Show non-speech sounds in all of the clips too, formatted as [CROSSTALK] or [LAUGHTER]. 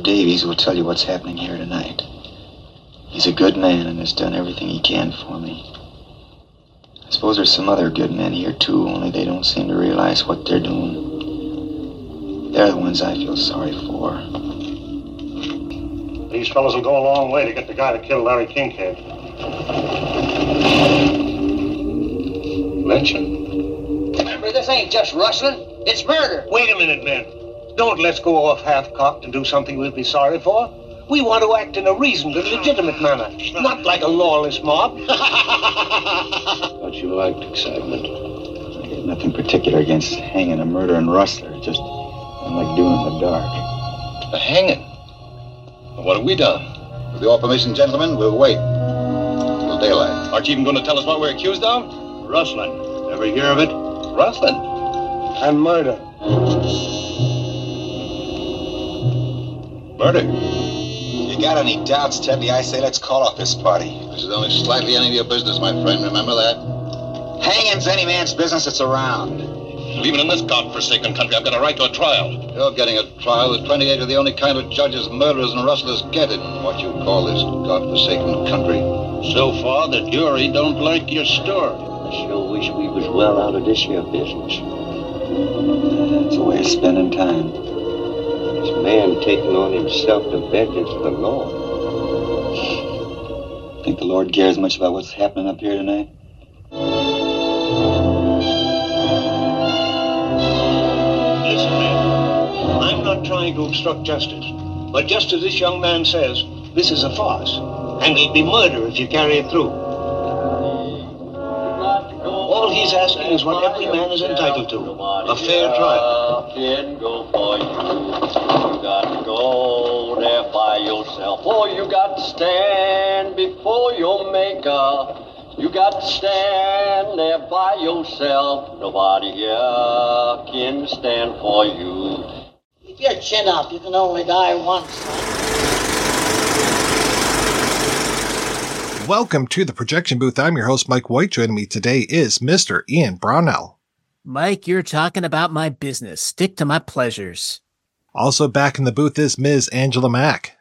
Mr. Davies will tell you what's happening here tonight. He's a good man and has done everything he can for me. I suppose there's some other good men here too, only they don't seem to realize what they're doing. They're the ones I feel sorry for. These fellows will go a long way to get the guy that killed Larry Kincaid. Lynching? Remember, this ain't just rustling. It's murder. Wait a minute, men. Don't let's go off half-cocked and do something we'll be sorry for. We want to act in a reasoned and legitimate manner, not like a lawless mob. [LAUGHS] Thought you liked excitement. I have nothing particular against hanging a murdering rustler, just I like doing in the dark. A hanging. Well, what have we done? With your permission, gentlemen, we'll wait till daylight. Aren't you even going to tell us what we're accused of? Rustling. Ever hear of it? Rustling. And murder. Murder. You got any doubts, Teddy? I say let's call off this party. This is only slightly any of your business, my friend. Remember that? Hanging's any man's business that's around. Even in this godforsaken country, I've got a right to a trial. You're getting a trial that 28 are the only kind of judges murderers and rustlers get in what you call this godforsaken country. So far, the jury don't like your story. I sure wish we was well out of this here business. It's a way of spending time. This man taking on himself the vengeance of the Lord. Think the Lord cares much about what's happening up here tonight? Listen, man. I'm not trying to obstruct justice. But just as this young man says, this is a farce. And it'll be murder if you carry it through. All he's asking is what every man is entitled to. A fair trial. Can go for you. You got to go there by yourself. Oh, you got to stand before your maker. You got to stand there by yourself. Nobody here can stand for you. Keep your chin up. You can only die once, son. Welcome to the projection booth. I'm your host, Mike White. Joining me today is Mr. Ian Brownell. Mike, you're talking about my business. Stick to my pleasures. Also back in the booth is Ms. Angela Mac.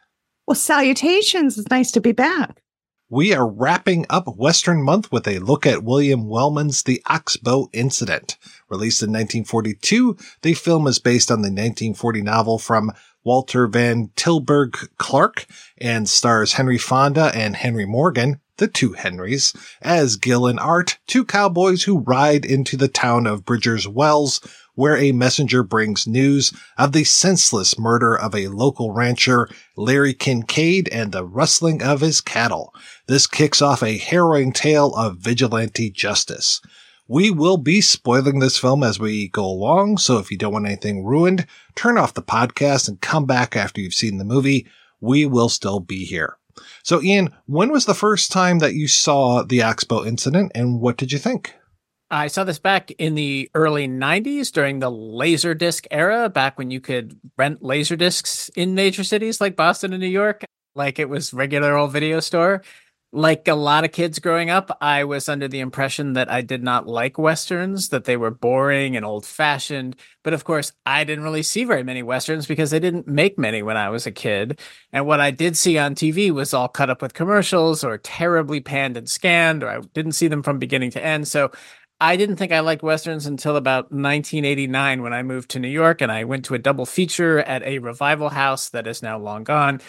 Well, salutations. It's nice to be back. We are wrapping up Western Month with a look at William Wellman's The Oxbow Incident. Released in 1942, the film is based on the 1940 novel from Walter Van Tilburg Clark and stars Henry Fonda and Henry Morgan, the two Henrys, as Gil and Art, two cowboys who ride into the town of Bridger's Wells, where a messenger brings news of the senseless murder of a local rancher, Larry Kincaid, and the rustling of his cattle. This kicks off a harrowing tale of vigilante justice. We will be spoiling this film as we go along, so if you don't want anything ruined, turn off the podcast and come back after you've seen the movie. We will still be here. So, Ian, when was the first time that you saw the Oxbow incident and what did you think? I saw this back in the early 90s during the Laserdisc era, back when you could rent Laserdiscs in major cities like Boston and New York, like it was regular old video store. Like a lot of kids growing up, I was under the impression that I did not like westerns, that they were boring and old fashioned. But of course, I didn't really see very many westerns because they didn't make many when I was a kid. And what I did see on TV was all cut up with commercials or terribly panned and scanned, or I didn't see them from beginning to end. So I didn't think I liked westerns until about 1989 when I moved to New York and I went to a double feature at a revival house that is now long gone.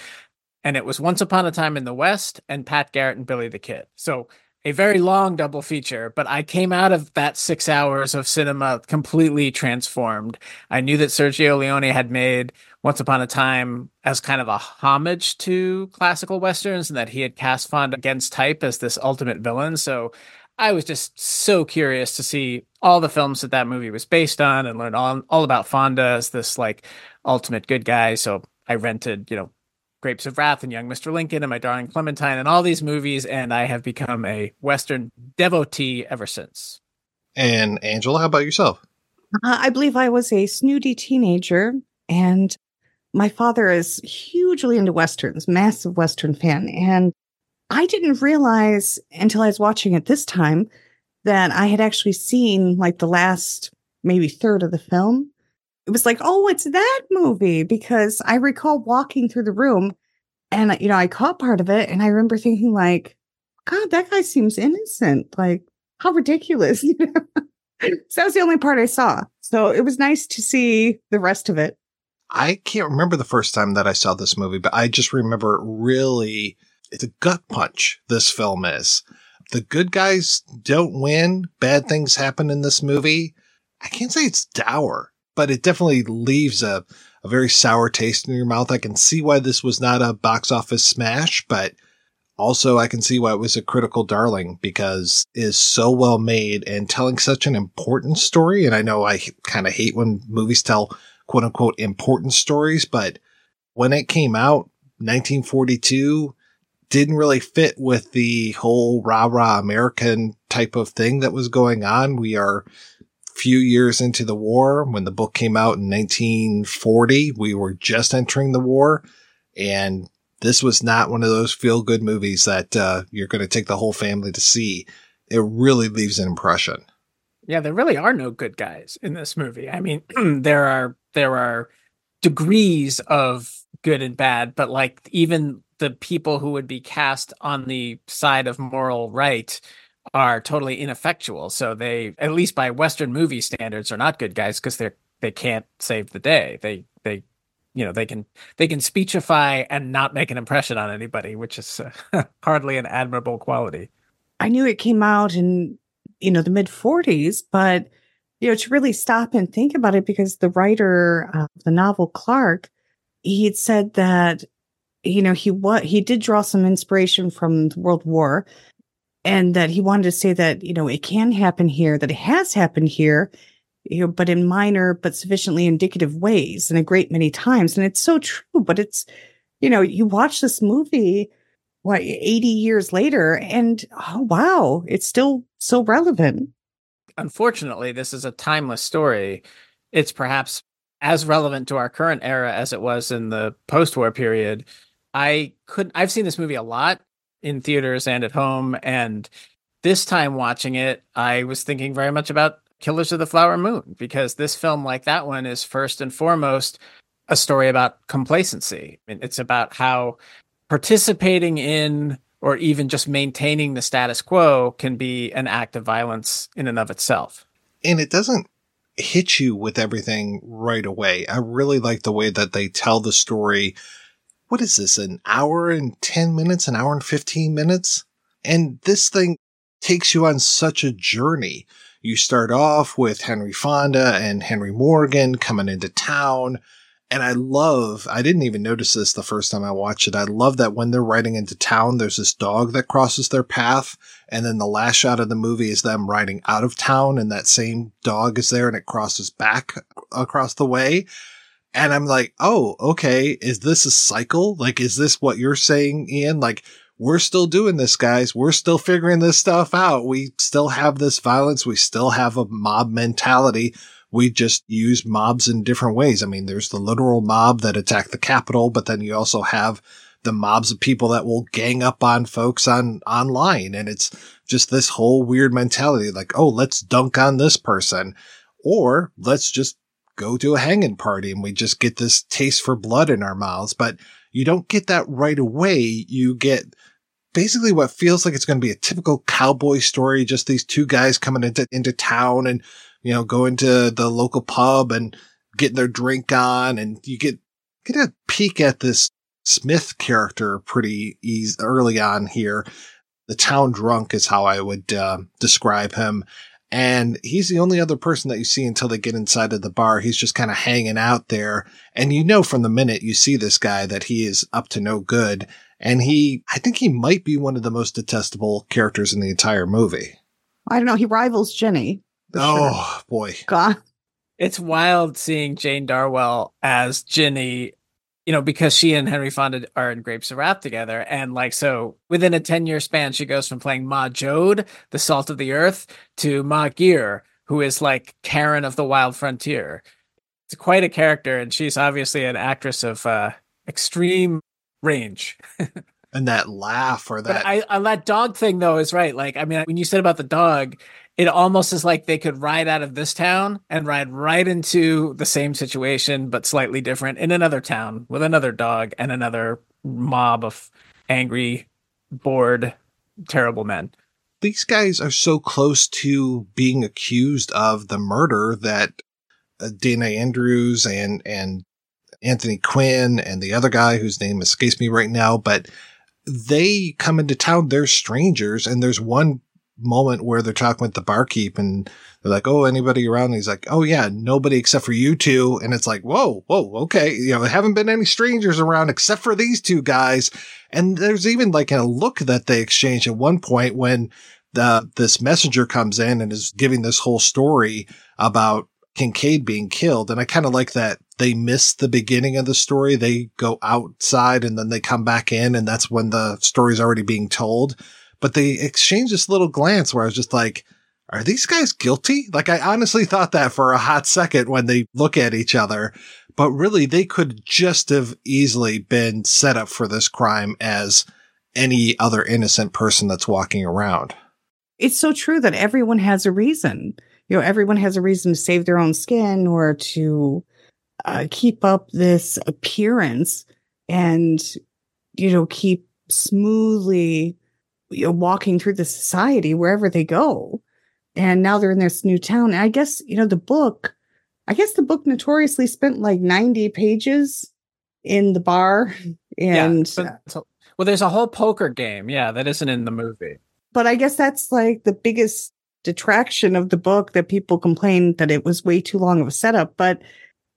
And it was Once Upon a Time in the West and Pat Garrett and Billy the Kid. So a very long double feature, but I came out of that six hours of cinema completely transformed. I knew that Sergio Leone had made Once Upon a Time as kind of a homage to classical westerns and that he had cast Fonda against type as this ultimate villain. So I was just so curious to see all the films that that movie was based on and learn all, all about Fonda as this like ultimate good guy. So I rented, you know, Grapes of Wrath and Young Mr. Lincoln and My Darling Clementine and all these movies, and I have become a Western devotee ever since. And Angela, how about yourself? Uh, I believe I was a snooty teenager, and my father is hugely into Westerns, massive Western fan. And I didn't realize until I was watching it this time that I had actually seen like the last maybe third of the film. It was like, oh, it's that movie because I recall walking through the room and, you know, I caught part of it and I remember thinking, like, God, that guy seems innocent. Like, how ridiculous. [LAUGHS] You know? so that was the only part I saw. So it was nice to see the rest of it. I can't remember the first time that I saw this movie, but I just remember really, it's a gut punch, this film is. The good guys don't win. Bad things happen in this movie. I can't say it's dour, but it definitely leaves a, a very sour taste in your mouth. I can see why this was not a box office smash, but also I can see why it was a critical darling because it is so well made and telling such an important story. And I know I kind of hate when movies tell quote unquote important stories, but when it came out, 1942 didn't really fit with the whole rah rah American type of thing that was going on. We are few years into the war. When the book came out in 1940, we were just entering the war. And this was not one of those feel good movies that uh, you're going to take the whole family to see. It really leaves an impression. Yeah, there really are no good guys in this movie. I mean, [CLEARS THROAT] there are there are degrees of good and bad, but like even the people who would be cast on the side of moral right are totally ineffectual. So they, at least by Western movie standards, are not good guys because they're they can't save the day. They they you know they can they can speechify and not make an impression on anybody, which is uh, [LAUGHS] hardly an admirable quality. I knew it came out in you know the mid 40s, but you know to really stop and think about it because the writer of the novel Clark he had said that you know he what he did draw some inspiration from the World War and that he wanted to say that you know it can happen here that it has happened here you know but in minor but sufficiently indicative ways and a great many times. And it's so true but it's you know you watch this movie what 80 years later and oh wow it's still so relevant. Unfortunately this is a timeless story. It's perhaps as relevant to our current era as it was in the post-war period. I could i've seen this movie a lot in theaters and at home. And this time watching it, I was thinking very much about Killers of the Flower Moon because this film, like that one, is first and foremost a story about complacency. It's about how participating in or even just maintaining the status quo can be an act of violence in and of itself. And it doesn't hit you with everything right away. I really like the way that they tell the story what is this, an hour and 10 minutes, an hour and 15 minutes? And this thing takes you on such a journey. You start off with Henry Fonda and Henry Morgan coming into town. And I love, I didn't even notice this the first time I watched it. I love that when they're riding into town, there's this dog that crosses their path. And then the last shot of the movie is them riding out of town and that same dog is there and it crosses back across the way. And I'm like, oh, okay. Is this a cycle? Like, is this what you're saying, Ian? Like, we're still doing this, guys. We're still figuring this stuff out. We still have this violence. We still have a mob mentality. We just use mobs in different ways. I mean, there's the literal mob that attack the Capitol, but then you also have the mobs of people that will gang up on folks on online. And it's just this whole weird mentality like, oh, let's dunk on this person or let's just go to a hanging party and we just get this taste for blood in our mouths. But you don't get that right away. You get basically what feels like it's going to be a typical cowboy story. Just these two guys coming into, into town and, you know, going to the local pub and getting their drink on. And you get, get a peek at this Smith character pretty easy early on here. The town drunk is how I would uh, describe him. And he's the only other person that you see until they get inside of the bar. He's just kind of hanging out there. And you know from the minute you see this guy that he is up to no good. And he, I think he might be one of the most detestable characters in the entire movie. I don't know. He rivals Jenny. Oh boy. God. It's wild seeing Jane Darwell as Ginny, you know, because she and Henry Fonda are in Grapes of Wrath together. And like, so within a 10 year span, she goes from playing Ma Joad, the salt of the earth, to Ma Grier, who is like Karen of the wild frontier. It's quite a character. And she's obviously an actress of uh, extreme range. [LAUGHS] and that laugh or that. I, I, that dog thing though is right. Like, I mean, when you said about the dog, it almost is like they could ride out of this town and ride right into the same situation, but slightly different in another town with another dog and another mob of angry, bored, terrible men. These guys are so close to being accused of the murder that uh, Dana Andrews and, and Anthony Quinn and the other guy whose name escapes me right now, but they come into town. They're strangers. And there's one moment where they're talking with the barkeep and they're like, Oh, anybody around? And he's like, Oh yeah, nobody except for you two. And it's like, Whoa, whoa, okay. You know, there haven't been any strangers around except for these two guys. And there's even like a look that they exchange at one point when the, this messenger comes in and is giving this whole story about Kincaid being killed. And I kind of like that they miss the beginning of the story. They go outside and then they come back in and that's when the story's already being told but they exchanged this little glance where I was just like, are these guys guilty? Like I honestly [LAUGHS] thought that for a hot second when they look at each other, but really they could just have easily been set up for this crime as any other innocent person that's walking around. It's so true that everyone has a reason. You know, everyone has a reason to save their own skin or to uh, keep up this appearance and, you know, keep smoothly you know, walking through the society wherever they go. And now they're in this new town. And I guess, you know, the book, I guess the book notoriously spent like 90 pages in the bar. [LAUGHS] And yeah, so, well, there's a whole poker game. Yeah. That isn't in the movie. But I guess that's like the biggest detraction of the book that people complained that it was way too long of a setup. But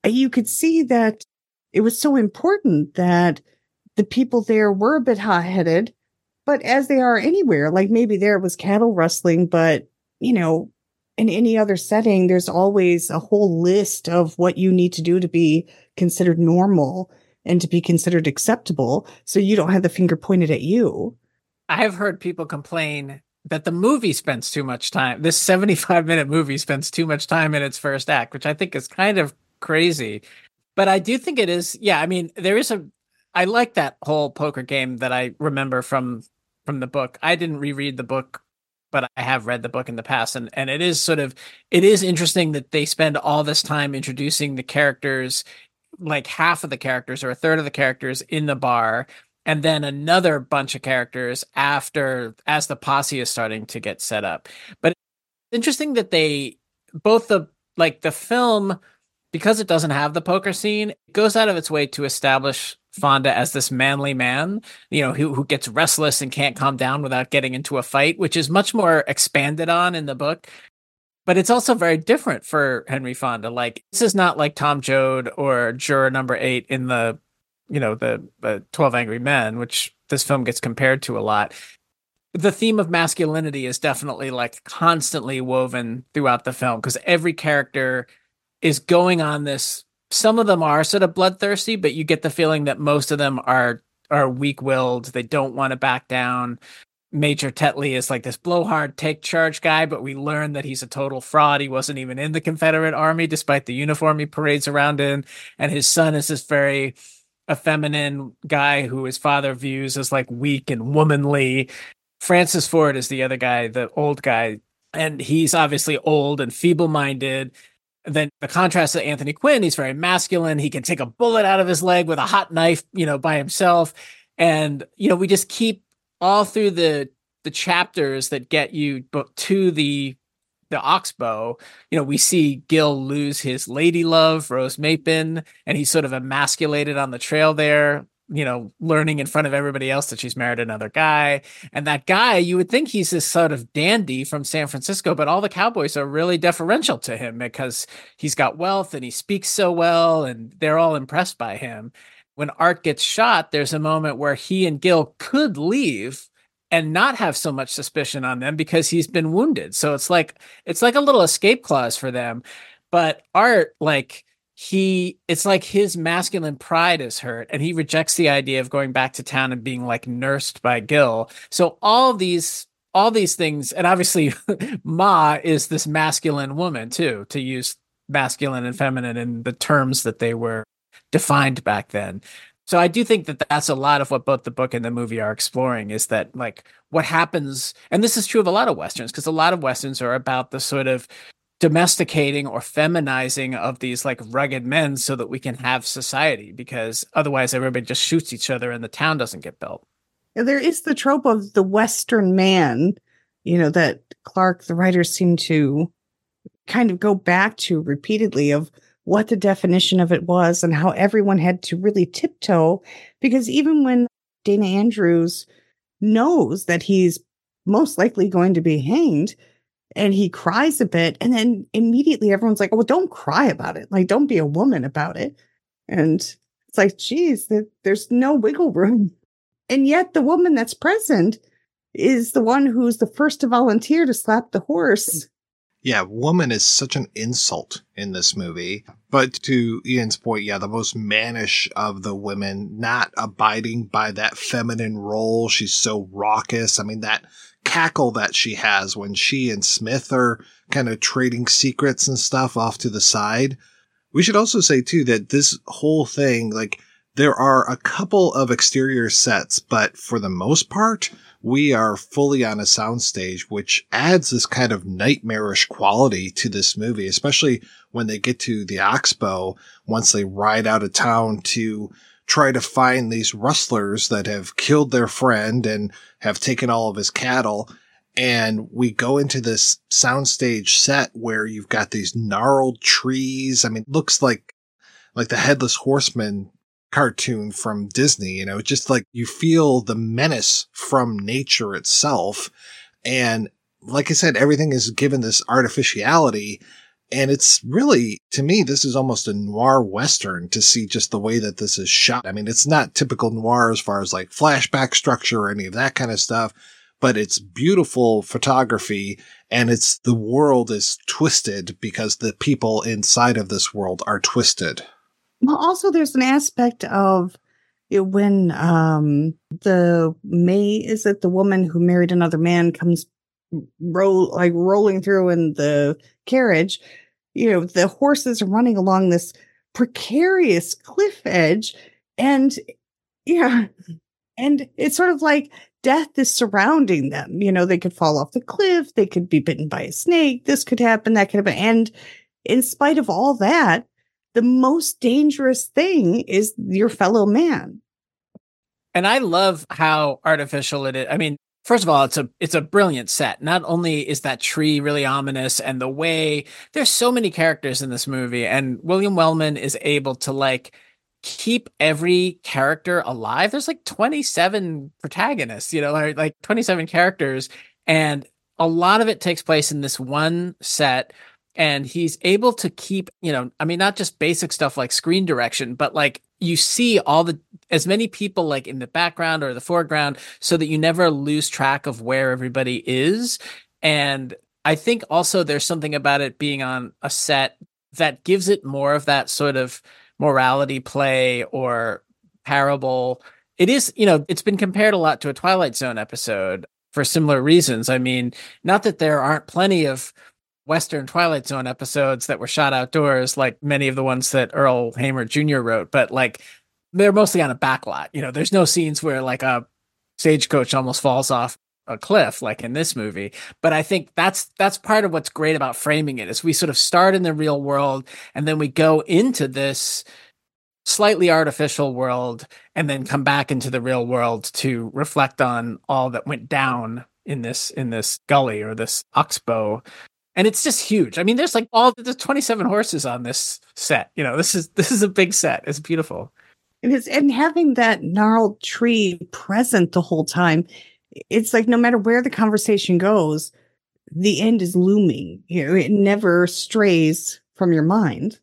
uh, you could see that it was so important that the people there were a bit hot headed but as they are anywhere, like maybe there was cattle rustling, but you know, in any other setting, there's always a whole list of what you need to do to be considered normal and to be considered acceptable. So you don't have the finger pointed at you. I have heard people complain that the movie spends too much time. This 75 minute movie spends too much time in its first act, which I think is kind of crazy. But I do think it is. Yeah. I mean, there is a, I like that whole poker game that I remember from from the book. I didn't reread the book, but I have read the book in the past, and and it is sort of it is interesting that they spend all this time introducing the characters, like half of the characters or a third of the characters in the bar, and then another bunch of characters after as the posse is starting to get set up. But interesting that they both the like the film because it doesn't have the poker scene, it goes out of its way to establish Fonda as this manly man, you know, who, who gets restless and can't calm down without getting into a fight, which is much more expanded on in the book. But it's also very different for Henry Fonda. Like this is not like Tom Joad or Juror Number Eight in the, you know, the, the Twelve Angry Men, which this film gets compared to a lot. The theme of masculinity is definitely like constantly woven throughout the film because every character is going on this some of them are sort of bloodthirsty, but you get the feeling that most of them are are weak willed. They don't want to back down. Major Tetley is like this blowhard take charge guy, but we learn that he's a total fraud. He wasn't even in the Confederate Army, despite the uniform he parades around in. And his son is this very effeminate guy who his father views as like weak and womanly. Francis Ford is the other guy, the old guy, and he's obviously old and feeble minded then the contrast to Anthony Quinn, he's very masculine. He can take a bullet out of his leg with a hot knife, you know, by himself. And, you know, we just keep all through the the chapters that get you to the the oxbow, you know, we see Gil lose his lady love, Rose Mapen, and he's sort of emasculated on the trail there you know, learning in front of everybody else that she's married another guy. And that guy, you would think he's this sort of dandy from San Francisco, but all the cowboys are really deferential to him because he's got wealth and he speaks so well and they're all impressed by him. When Art gets shot, there's a moment where he and Gil could leave and not have so much suspicion on them because he's been wounded. So it's like it's like a little escape clause for them. But Art, like he it's like his masculine pride is hurt and he rejects the idea of going back to town and being like nursed by Gil. So all these all these things and obviously [LAUGHS] Ma is this masculine woman too to use masculine and feminine in the terms that they were defined back then. So I do think that that's a lot of what both the book and the movie are exploring is that like what happens and this is true of a lot of westerns because a lot of westerns are about the sort of domesticating or feminizing of these like rugged men so that we can have society because otherwise everybody just shoots each other and the town doesn't get built. There is the trope of the western man, you know, that Clark the writers seem to kind of go back to repeatedly of what the definition of it was and how everyone had to really tiptoe because even when Dana Andrews knows that he's most likely going to be hanged and he cries a bit and then immediately everyone's like, "Oh, don't cry about it. Like don't be a woman about it." And it's like, geez, there's no wiggle room. And yet the woman that's present is the one who's the first to volunteer to slap the horse yeah, woman is such an insult in this movie. But to Ian's point, yeah, the most mannish of the women, not abiding by that feminine role. She's so raucous. I mean, that cackle that she has when she and Smith are kind of trading secrets and stuff off to the side. We should also say too that this whole thing, like, there are a couple of exterior sets, but for the most part, we are fully on a soundstage, which adds this kind of nightmarish quality to this movie, especially when they get to the Oxbow once they ride out of town to try to find these rustlers that have killed their friend and have taken all of his cattle. And we go into this soundstage set where you've got these gnarled trees. I mean, looks like, like the headless horseman cartoon from Disney. You know, just like you feel the menace from nature itself. And like I said, everything is given this artificiality. And it's really, to me, this is almost a noir Western to see just the way that this is shot. I mean, it's not typical noir as far as like flashback structure or any of that kind of stuff, but it's beautiful photography and it's the world is twisted because the people inside of this world are twisted. Well, also there's an aspect of when um the May is it the woman who married another man comes roll like rolling through in the carriage, you know, the horses are running along this precarious cliff edge and yeah, and it's sort of like death is surrounding them. You know, they could fall off the cliff, they could be bitten by a snake, this could happen, that could happen. And in spite of all that, the most dangerous thing is your fellow man. And I love how artificial it is. I mean, first of all, it's a it's a brilliant set. Not only is that tree really ominous and the way there's so many characters in this movie and William Wellman is able to like keep every character alive. There's like 27 protagonists, you know, like 27 characters and a lot of it takes place in this one set and he's able to keep you know i mean not just basic stuff like screen direction but like you see all the as many people like in the background or the foreground so that you never lose track of where everybody is. And i think also there's something about it being on a set that gives it more of that sort of morality play or parable. It is you know it's been compared a lot to a twilight zone episode for similar reasons. I mean not that there aren't plenty of Western Twilight Zone episodes that were shot outdoors, like many of the ones that Earl Hamner Jr. wrote, but like they're mostly on a backlot. You know, there's no scenes where like a stagecoach almost falls off a cliff like in this movie but i think that's that's part of what's great about framing it is we sort of start in the real world and then we go into this slightly artificial world and then come back into the real world to reflect on all that went down in this in this gully or this oxbow and it's just huge. I mean, there's like all the 27 horses on this set. You know, this is this is a big set. It's beautiful. And It is, and having that gnarled tree present the whole time, it's like no matter where the conversation goes, the end is looming. You know, it never strays from your mind.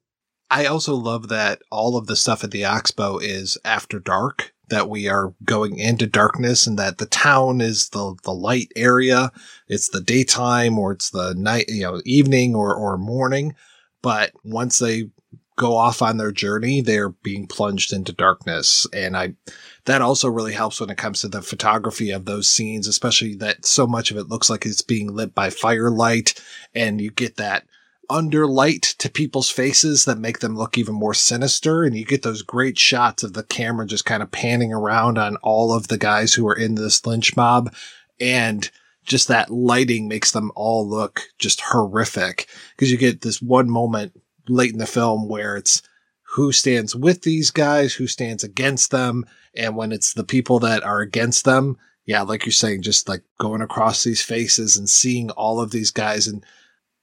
I also love that all of the stuff at the Oxbow is after dark that we are going into darkness and that the town is the, the light area. It's the daytime or it's the night, you know, evening or, or morning. But once they go off on their journey, they're being plunged into darkness. And I, that also really helps when it comes to the photography of those scenes, especially that so much of it looks like it's being lit by firelight and you get that under light to people's faces that make them look even more sinister. And you get those great shots of the camera just kind of panning around on all of the guys who are in this lynch mob. And just that lighting makes them all look just horrific because you get this one moment late in the film where it's who stands with these guys, who stands against them. And when it's the people that are against them, yeah, like you're saying, just like going across these faces and seeing all of these guys. And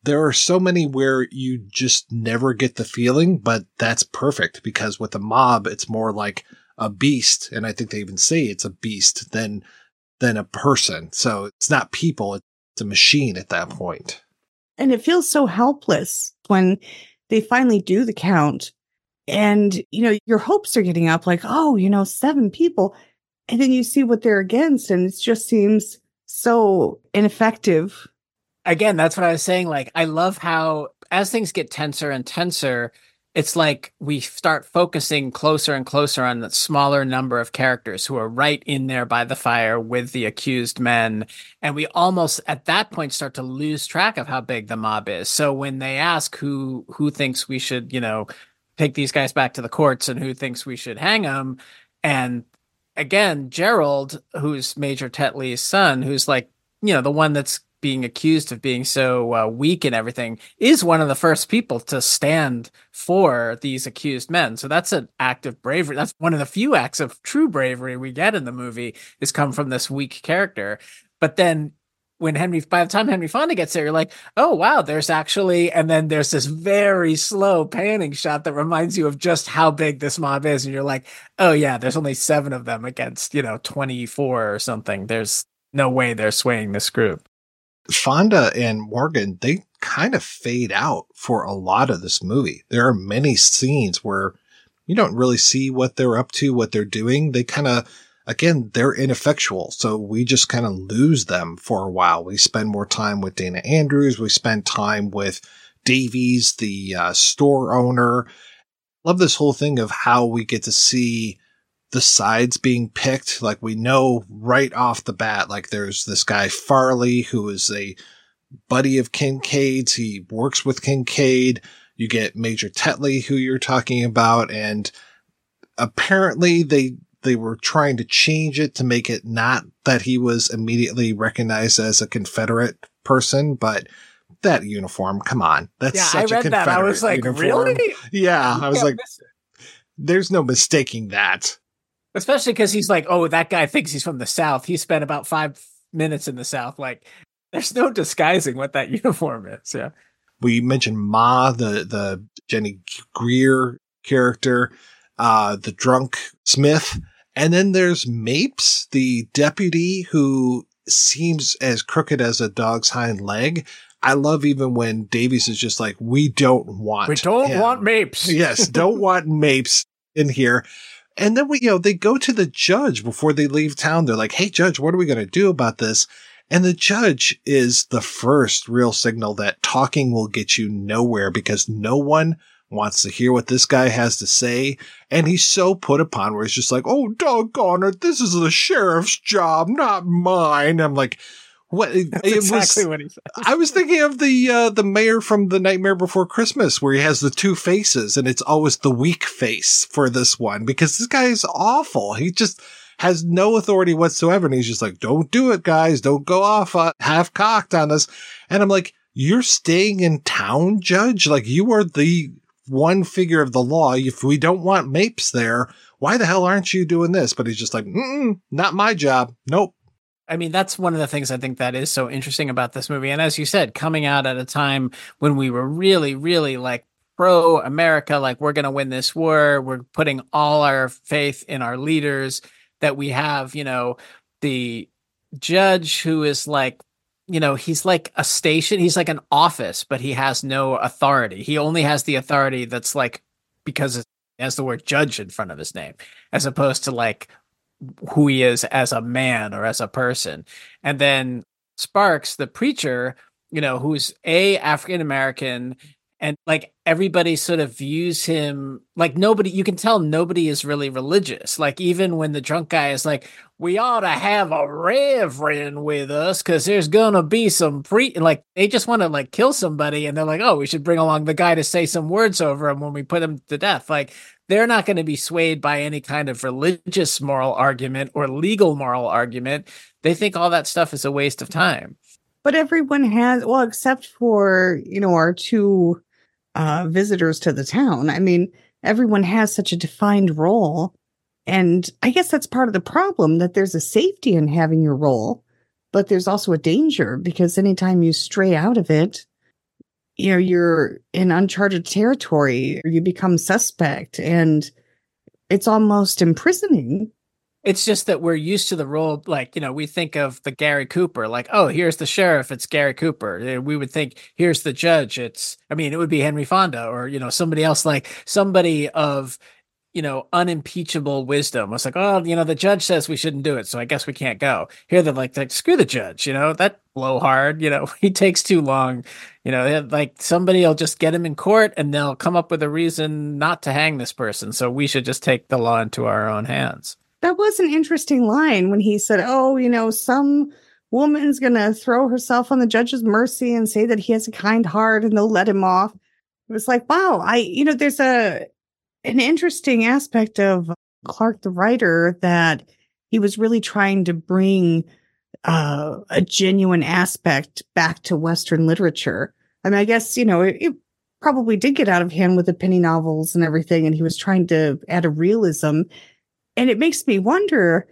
there are so many where you just never get the feeling, but that's perfect because with the mob, it's more like a beast. And I think they even say it's a beast than, than a person. So it's not people. It's a machine at that point. And it feels so helpless when they finally do the count and you know your hopes are getting up like oh you know seven people and then you see what they're against and it just seems so ineffective again that's what i was saying like i love how as things get tenser and tenser it's like we start focusing closer and closer on the smaller number of characters who are right in there by the fire with the accused men. And we almost at that point start to lose track of how big the mob is. So when they ask who who thinks we should, you know, take these guys back to the courts and who thinks we should hang them, and again, Gerald, who's Major Tetley's son, who's like, you know, the one that's being accused of being so uh, weak and everything is one of the first people to stand for these accused men. So that's an act of bravery. That's one of the few acts of true bravery we get in the movie is come from this weak character. But then when Henry, by the time Henry Fonda gets there, you're like, oh wow, there's actually, and then there's this very slow panning shot that reminds you of just how big this mob is, and you're like, oh yeah, there's only seven of them against you know 24 or something. There's no way they're swaying this group. Fonda and Morgan, they kind of fade out for a lot of this movie. There are many scenes where you don't really see what they're up to, what they're doing. They kind of, again, they're ineffectual. So we just kind of lose them for a while. We spend more time with Dana Andrews. We spend time with Davies, the uh, store owner. Love this whole thing of how we get to see the sides being picked. Like we know right off the bat, like there's this guy Farley who is a buddy of Kincaid's. He works with Kincaid. You get Major Tetley who you're talking about. And apparently they, they were trying to change it to make it not that he was immediately recognized as a Confederate person, but that uniform, come on. That's yeah, such I read a that. I was like, uniform. really? Yeah. I was [LAUGHS] Yeah, like, there's no mistaking that. Especially because he's like, oh, that guy thinks he's from the South. He spent about five minutes in the South. Like, there's no disguising what that [LAUGHS] uniform is. Yeah. we mentioned Ma, the the Jenny Grier character, uh, the drunk Smith, and then there's Mapes, the deputy who seems as crooked as a dog's hind leg. I love even when Davies is just like, we don't want, We don't him." want Mapes. yes, don't [LAUGHS] want Mapes in here. And then we, you know, they go to the judge before they leave town. They're like, Hey, judge, what are we going to do about this? And the judge is the first real signal that talking will get you nowhere because no one wants to hear what this guy has to say. And he's so put upon where he's just like, Oh, doggone it. This is the sheriff's job, not mine. I'm like, what? That's it exactly was, what he said. I was thinking of the, uh, the mayor from the Nightmare Before Christmas where he has the two faces and it's always the weak face for this one because this guy is awful. He just, has no authority whatsoever. And he's just like, don't do it, guys. Don't go off uh, half cocked on us. And I'm like, you're staying in town, judge? Like you are the one figure of the law. If we don't want Mapes there, why the hell aren't you doing this? But he's just like, Mm-mm, not my job. Nope. I mean, that's one of the things I think that is so interesting about this movie. And as you said, coming out at a time when we were really, really like pro America, like we're going to win this war. We're putting all our faith in our leaders that we have, you know, the judge who is like, you know, he's like a station, he's like an office, but he has no authority. He only has the authority that's like because it has the word judge in front of his name, as opposed to like who he is as a man or as a person. And then Sparks, the preacher, you know, who's a African American and like everybody sort of views him like nobody you can tell nobody is really religious like even when the drunk guy is like we ought to have a reverend with us because there's gonna be some pre like they just want to like kill somebody and they're like oh we should bring along the guy to say some words over him when we put him to death like they're not going to be swayed by any kind of religious moral argument or legal moral argument they think all that stuff is a waste of time but everyone has well except for you know our two uh, visitors to the town. I mean, everyone has such a defined role. And I guess that's part of the problem that there's a safety in having your role, but there's also a danger because anytime you stray out of it, you know, you're in uncharted territory or you become suspect and it's almost imprisoning it's just that we're used to the role, like, you know, we think of the Gary Cooper, like, oh, here's the sheriff, it's Gary Cooper. Eh, we would think, here's the judge, it's, I mean, it would be Henry Fonda or, you know, somebody else, like somebody of, you know, unimpeachable wisdom. It's like, oh, you know, the judge says we shouldn't do it, so I guess we can't go. Here they're like, like screw the judge, you know, that blowhard, you know, [LAUGHS] he takes too long. You know, like somebody will just get him in court and they'll come up with a reason not to hang this person. So we should just take the law into our own hands that was an interesting line when he said, "Oh, you know, some woman's going to throw herself on the judge's mercy and say that he has a kind heart and they'll let him off." It was like, "Wow, I you know, there's a an interesting aspect of Clark the writer that he was really trying to bring uh, a genuine aspect back to Western literature. I mean, I guess, you know, it, it probably did get out of hand with the penny novels and everything, and he was trying to add a realism. And it makes me wonder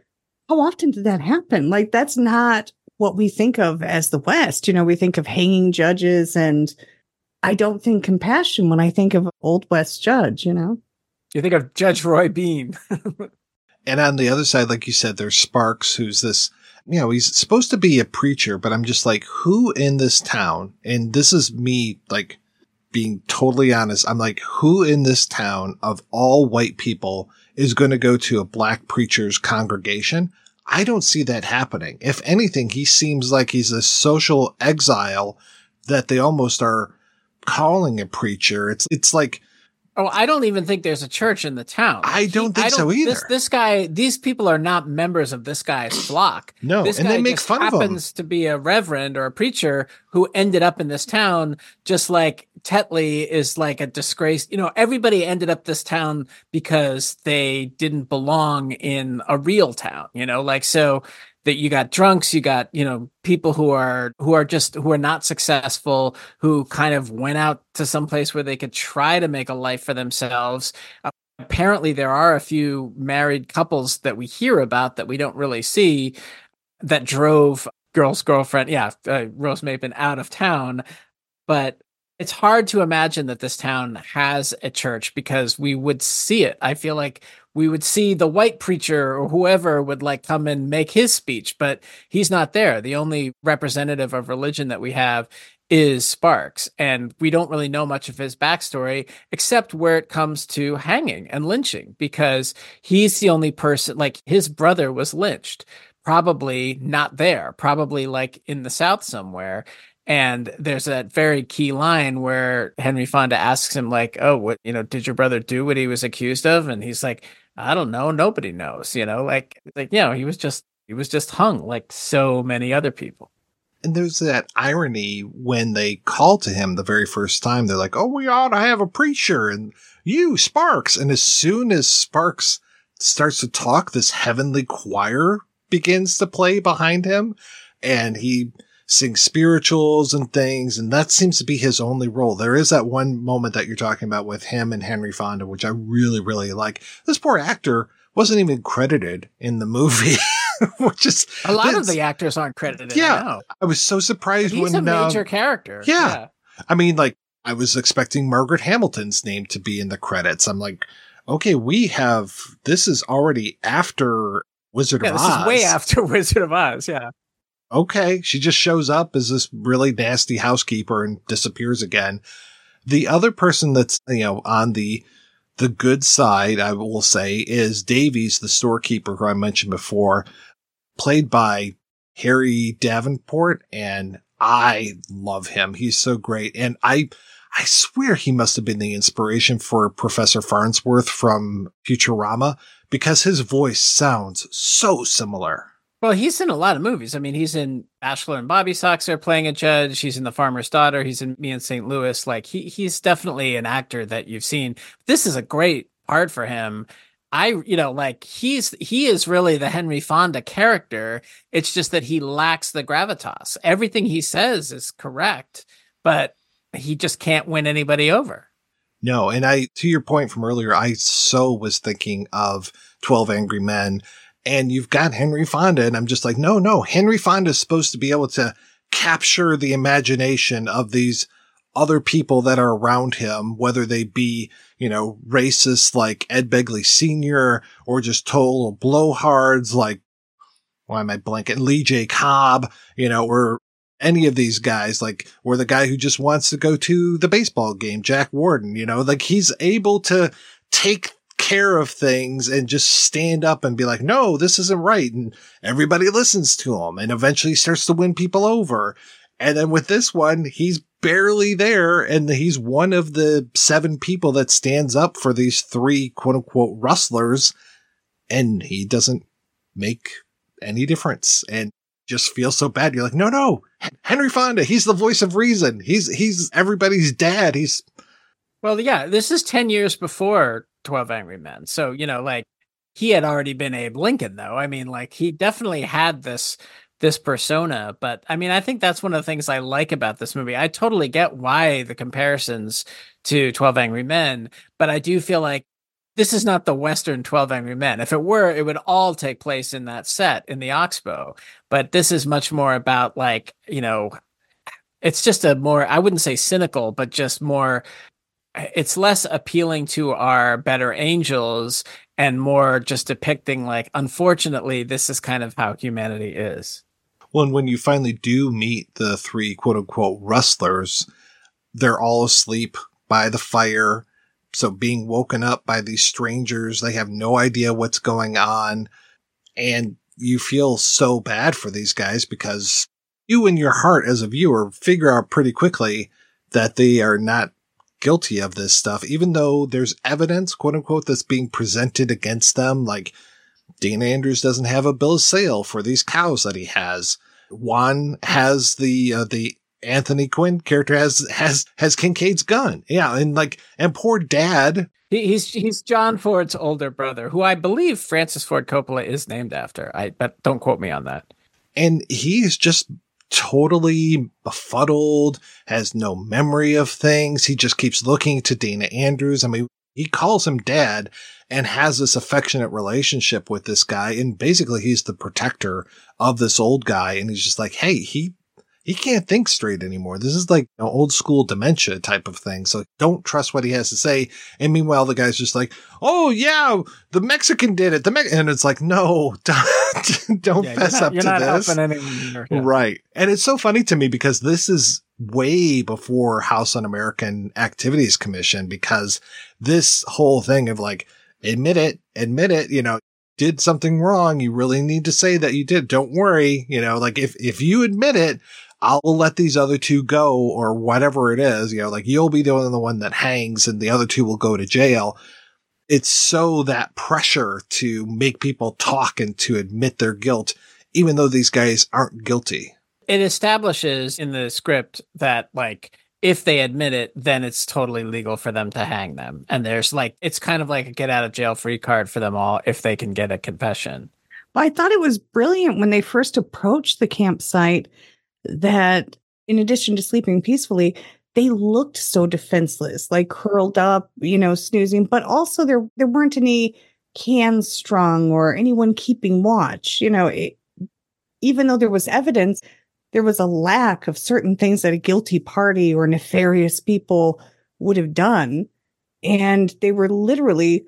how often did that happen? Like, that's not what we think of as the West. You know, we think of hanging judges, and I don't think compassion when I think of Old West judge, you know? You think of Judge Roy Bean. [LAUGHS] and on the other side, like you said, there's Sparks, who's this, you know, he's supposed to be a preacher, but I'm just like, who in this town, and this is me, like, being totally honest, I'm like, who in this town of all white people is going to go to a black preacher's congregation. I don't see that happening. If anything, he seems like he's a social exile that they almost are calling a preacher. It's, it's like, Oh, I don't even think there's a church in the town. I don't think I don't, so either. This, this, guy, these people are not members of this guy's [CLEARS THROAT] flock. no, this and they make fun of him. Happens to be a reverend or a preacher who ended up in this town, just like Tetley is like a disgrace. You know, everybody ended up this town because they didn't belong in a real town. You know, like so that you got drunks, you got, you know, people who are who are just who are not successful, who kind of went out to some place where they could try to make a life for themselves. Uh, apparently there are a few married couples that we hear about that we don't really see that drove girl's girlfriend, yeah, uh, Rose Mapen out of town, but it's hard to imagine that this town has a church because we would see it. I feel like we would see the white preacher or whoever would like come and make his speech, but he's not there. The only representative of religion that we have is Sparks, and we don't really know much of his backstory except where it comes to hanging and lynching because he's the only person, like his brother was lynched, probably not there, probably like in the South somewhere. And there's that very key line where Henry Fonda asks him, like, oh, what, you know, did your brother do what he was accused of? And he's like, I don't know. Nobody knows, you know, like, like, you know, he was just, he was just hung like so many other people. And there's that irony when they call to him the very first time. They're like, Oh, we ought to have a preacher and you Sparks. And as soon as Sparks starts to talk, this heavenly choir begins to play behind him and he sing spirituals and things. And that seems to be his only role. There is that one moment that you're talking about with him and Henry Fonda, which I really, really like. This poor actor wasn't even credited in the movie. [LAUGHS] which is a lot of the actors aren't credited. Yeah, I, I was so surprised he's when a major um, character. Yeah. yeah, I mean, like I was expecting Margaret Hamilton's name to be in the credits. I'm like, okay, we have this is already after Wizard yeah, of this Oz. is way after [LAUGHS] Wizard of Oz. Yeah, okay, she just shows up as this really nasty housekeeper and disappears again. The other person that's, you know, on the The good side, I will say, is Davies, the storekeeper who I mentioned before, played by Harry Davenport, and I love him. He's so great. And I, I swear he must have been the inspiration for Professor Farnsworth from Futurama because his voice sounds so similar. Well, he's in a lot of movies. I mean, he's in Bachelor and Bobby Soxer playing a judge. He's in The Farmer's Daughter. He's in Me and St. Louis. Like he he's definitely an actor that you've seen. This is a great part for him. I, you know, like he's he is really the Henry Fonda character. It's just that he lacks the gravitas. Everything he says is correct, but he just can't win anybody over. No, and I to your point from earlier, I so was thinking of 12 Angry Men and you've got Henry Fonda and I'm just like, no, no, Henry Fonda is supposed to be able to capture the imagination of these other people that are around him, whether they be, you know, racists like Ed Begley Sr. or just total blowhards like, why am I blanking? Lee J. Cobb, you know, or any of these guys, like, or the guy who just wants to go to the baseball game, Jack Warden, you know, like he's able to take care of things and just stand up and be like, no, this isn't right. And everybody listens to him and eventually starts to win people over. And then with this one, he's barely there. And he's one of the seven people that stands up for these three quote unquote rustlers. And he doesn't make any difference and just feels so bad. You're like, no, no, Henry Fonda, he's the voice of reason. He's, he's everybody's dad. He's, well, yeah, this is 10 years before 12 Angry Men. So, you know, like he had already been Abe Lincoln though. I mean, like he definitely had this this persona, but I mean, I think that's one of the things I like about this movie. I totally get why the comparisons to 12 Angry Men, but I do feel like this is not the Western 12 Angry Men. If it were, it would all take place in that set in the Oxbow. But this is much more about like, you know, it's just a more, I wouldn't say cynical, but just more it's less appealing to our better angels and more just depicting like unfortunately this is kind of how humanity is. Well and when you finally do meet the three quote unquote rustlers they're all asleep by the fire. So being woken up by these strangers they have no idea what's going on. And you feel so bad for these guys because you in your heart as a viewer figure out pretty quickly that they are not guilty of this stuff, even though there's evidence, quote unquote, that's being presented against them. Like Dana Andrews doesn't have a bill of sale for these cows that he has. Juan has the, uh, the Anthony Quinn character has, has, has Kincaid's gun. Yeah. And like, and poor dad. he's, he's John Ford's older brother, who I believe Francis Ford Coppola is named after. I, but don't quote me on that. And he's just totally befuddled, has no memory of things. He just keeps looking to Dana Andrews. I mean, he calls him dad and has this affectionate relationship with this guy. And basically he's the protector of this old guy. And he's just like, Hey, he he can't think straight anymore. This is like an old school dementia type of thing. So don't trust what he has to say. And meanwhile, the guy's just like, Oh yeah, the Mexican did it. The Me-, and it's like, no, [LAUGHS] don't, don't yeah, fess not, up to this. Yeah. Right. And it's so funny to me because this is way before House Un-American Activities Commission because this whole thing of like, admit it, admit it, you know, did something wrong. You really need to say that you did. Don't worry. You know, like if, if you admit it, I'll let these other two go or whatever it is, you know, like you'll be the only one that hangs and the other two will go to jail. It's so that pressure to make people talk and to admit their guilt, even though these guys aren't guilty. It establishes in the script that like, if they admit it, then it's totally legal for them to hang them. And there's like, it's kind of like a get out of jail free card for them all if they can get a confession. Well, I thought it was brilliant when they first approached the campsite that in addition to sleeping peacefully, they looked so defenseless, like curled up, you know, snoozing, but also there there weren't any cans strung or anyone keeping watch. You know, it, even though there was evidence, there was a lack of certain things that a guilty party or nefarious people would have done. And they were literally,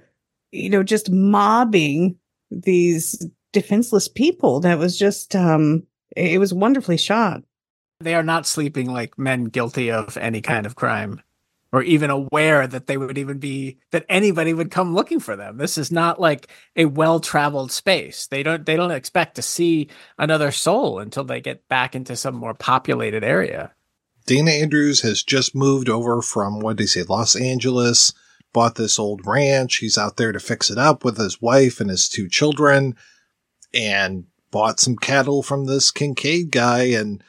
you know, just mobbing these defenseless people. That was just, um, it was wonderfully shot. They are not sleeping like men guilty of any kind of crime, or even aware that they would even be that anybody would come looking for them. This is not like a well-traveled space. They don't they don't expect to see another soul until they get back into some more populated area. Dana Andrews has just moved over from what did he say, Los Angeles, bought this old ranch. He's out there to fix it up with his wife and his two children and bought some cattle from this Kincaid guy and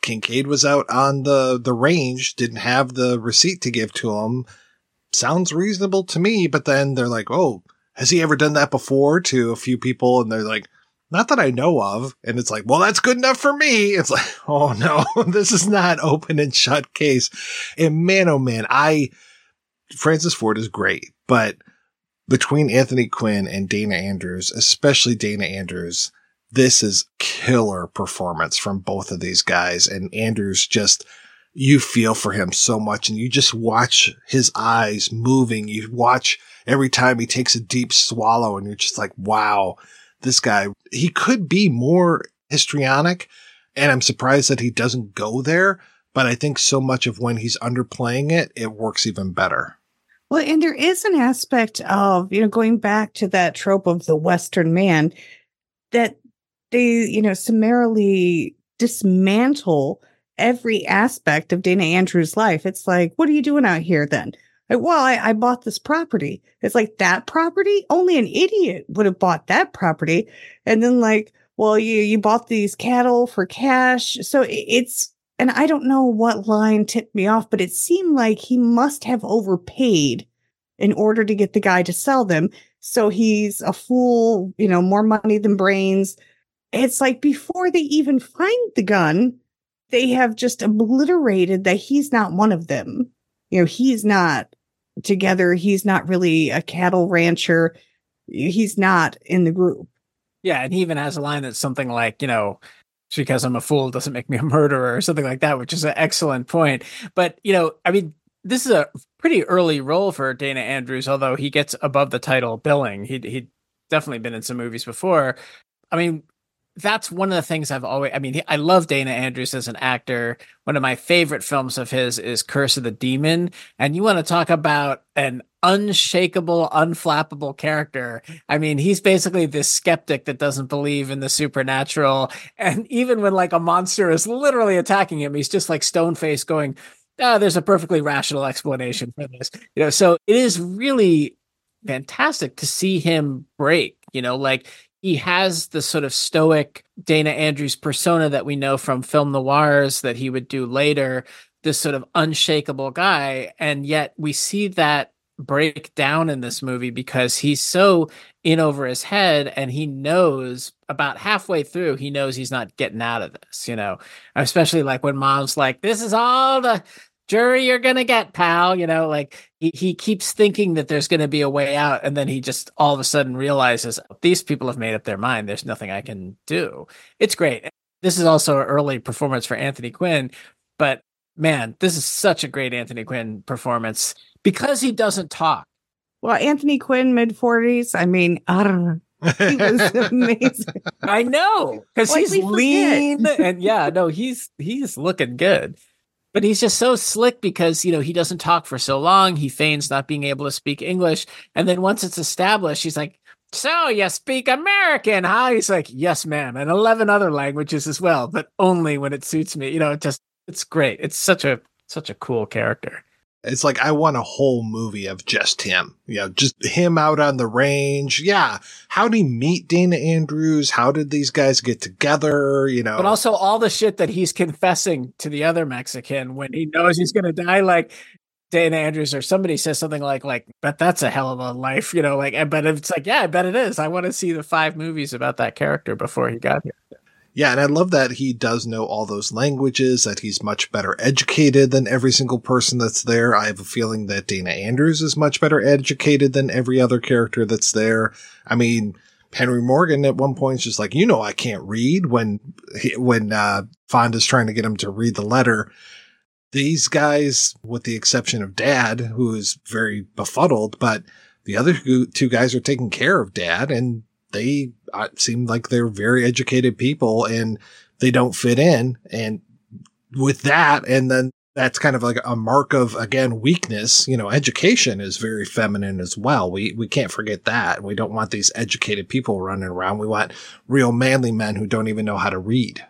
Kincaid was out on the, the range, didn't have the receipt to give to him. Sounds reasonable to me, but then they're like, oh, has he ever done that before to a few people? And they're like, not that I know of. And it's like, well, that's good enough for me. [LAUGHS] It's like, [LAUGHS] oh no, [LAUGHS] this is not open and shut case. And man, oh man, I, Francis Ford is great, but between Anthony Quinn and Dana Andrews, especially Dana Andrews, this is killer performance from both of these guys. And Andrews just, you feel for him so much and you just watch his eyes moving. You watch every time he takes a deep swallow and you're just like, wow, this guy, he could be more histrionic. And I'm surprised that he doesn't go there. But I think so much of when he's underplaying it, it works even better. Well, and there is an aspect of, you know, going back to that trope of the Western man that they, you know, summarily dismantle every aspect of Dana Andrews' life. It's like, what are you doing out here then? Well, I, I bought this property. It's like that property? Only an idiot would have bought that property. And then like, well, you, you bought these cattle for cash. So it's, and I don't know what line tipped me off, but it seemed like he must have overpaid in order to get the guy to sell them. So he's a fool, you know, more money than brains it's like before they even find the gun, they have just obliterated that he's not one of them. You know, he's not together. He's not really a cattle rancher. He's not in the group. Yeah. And he even has a line that's something like, you know, because I'm a fool doesn't make me a murderer or something like that, which is an excellent point. But, you know, I mean, this is a pretty early role for Dana Andrews, although he gets above the title billing. He he'd definitely been in some movies before. I mean, that's one of the things I've always. I mean, I love Dana Andrews as an actor. One of my favorite films of his is Curse of the Demon, and you want to talk about an unshakable, unflappable character. I mean, he's basically this skeptic that doesn't believe in the supernatural, and even when like a monster is literally attacking him, he's just like stone faced, going, "Ah, oh, there's a perfectly rational explanation for this." You know, so it is really fantastic to see him break. You know, like he has the sort of stoic Dana Andrews persona that we know from film noirs that he would do later, this sort of unshakable guy. And yet we see that break down in this movie because he's so in over his head and he knows about halfway through he knows he's not getting out of this you know especially like when mom's like this is all the jury you're gonna get pal you know like he, he keeps thinking that there's gonna be a way out and then he just all of a sudden realizes oh, these people have made up their mind. There's nothing i can do. It's great. This is also an early performance for anthony quinn but man this is such a great anthony quinn performance because he doesn't talk. Well anthony quinn mid 40s i mean i don't know he was [LAUGHS] amazing. I know because he's lean and yeah no he's he's looking good but he's just so slick because you know he doesn't talk for so long. He feigns not being able to speak english. And then once it's established he's like so you speak american huh? He's like yes ma'am and 11 other languages as well but only when it suits me. You know it just it's great. It's such a such a cool character it's like I want a whole movie of just him. You know, just him out on the range. Yeah. How did he meet Dana Andrews? How did these guys get together? You know. But also all the shit that he's confessing to the other Mexican when he knows he's gonna die, like Dana Andrews or somebody says something like like, but that's a hell of a life, you know, like but it's like, yeah, I bet it is. I want to see the five movies about that character before he got here. Yeah, and I love that he does know all those languages, that he's much better educated than every single person that's there. I have a feeling that Dana Andrews is much better educated than every other character that's there. I mean, Henry Morgan at one point is just like, you know, I can't read when, when, uh, Fonda's trying to get him to read the letter. These guys, with the exception of dad, who is very befuddled, but the other two guys are taking care of dad and they seem like they're very educated people and they don't fit in. And with that, and then that's kind of like a mark of again weakness you know education is very feminine as well. We we can't forget that. We don't want these educated people running around. We want real manly men who don't even know how to read.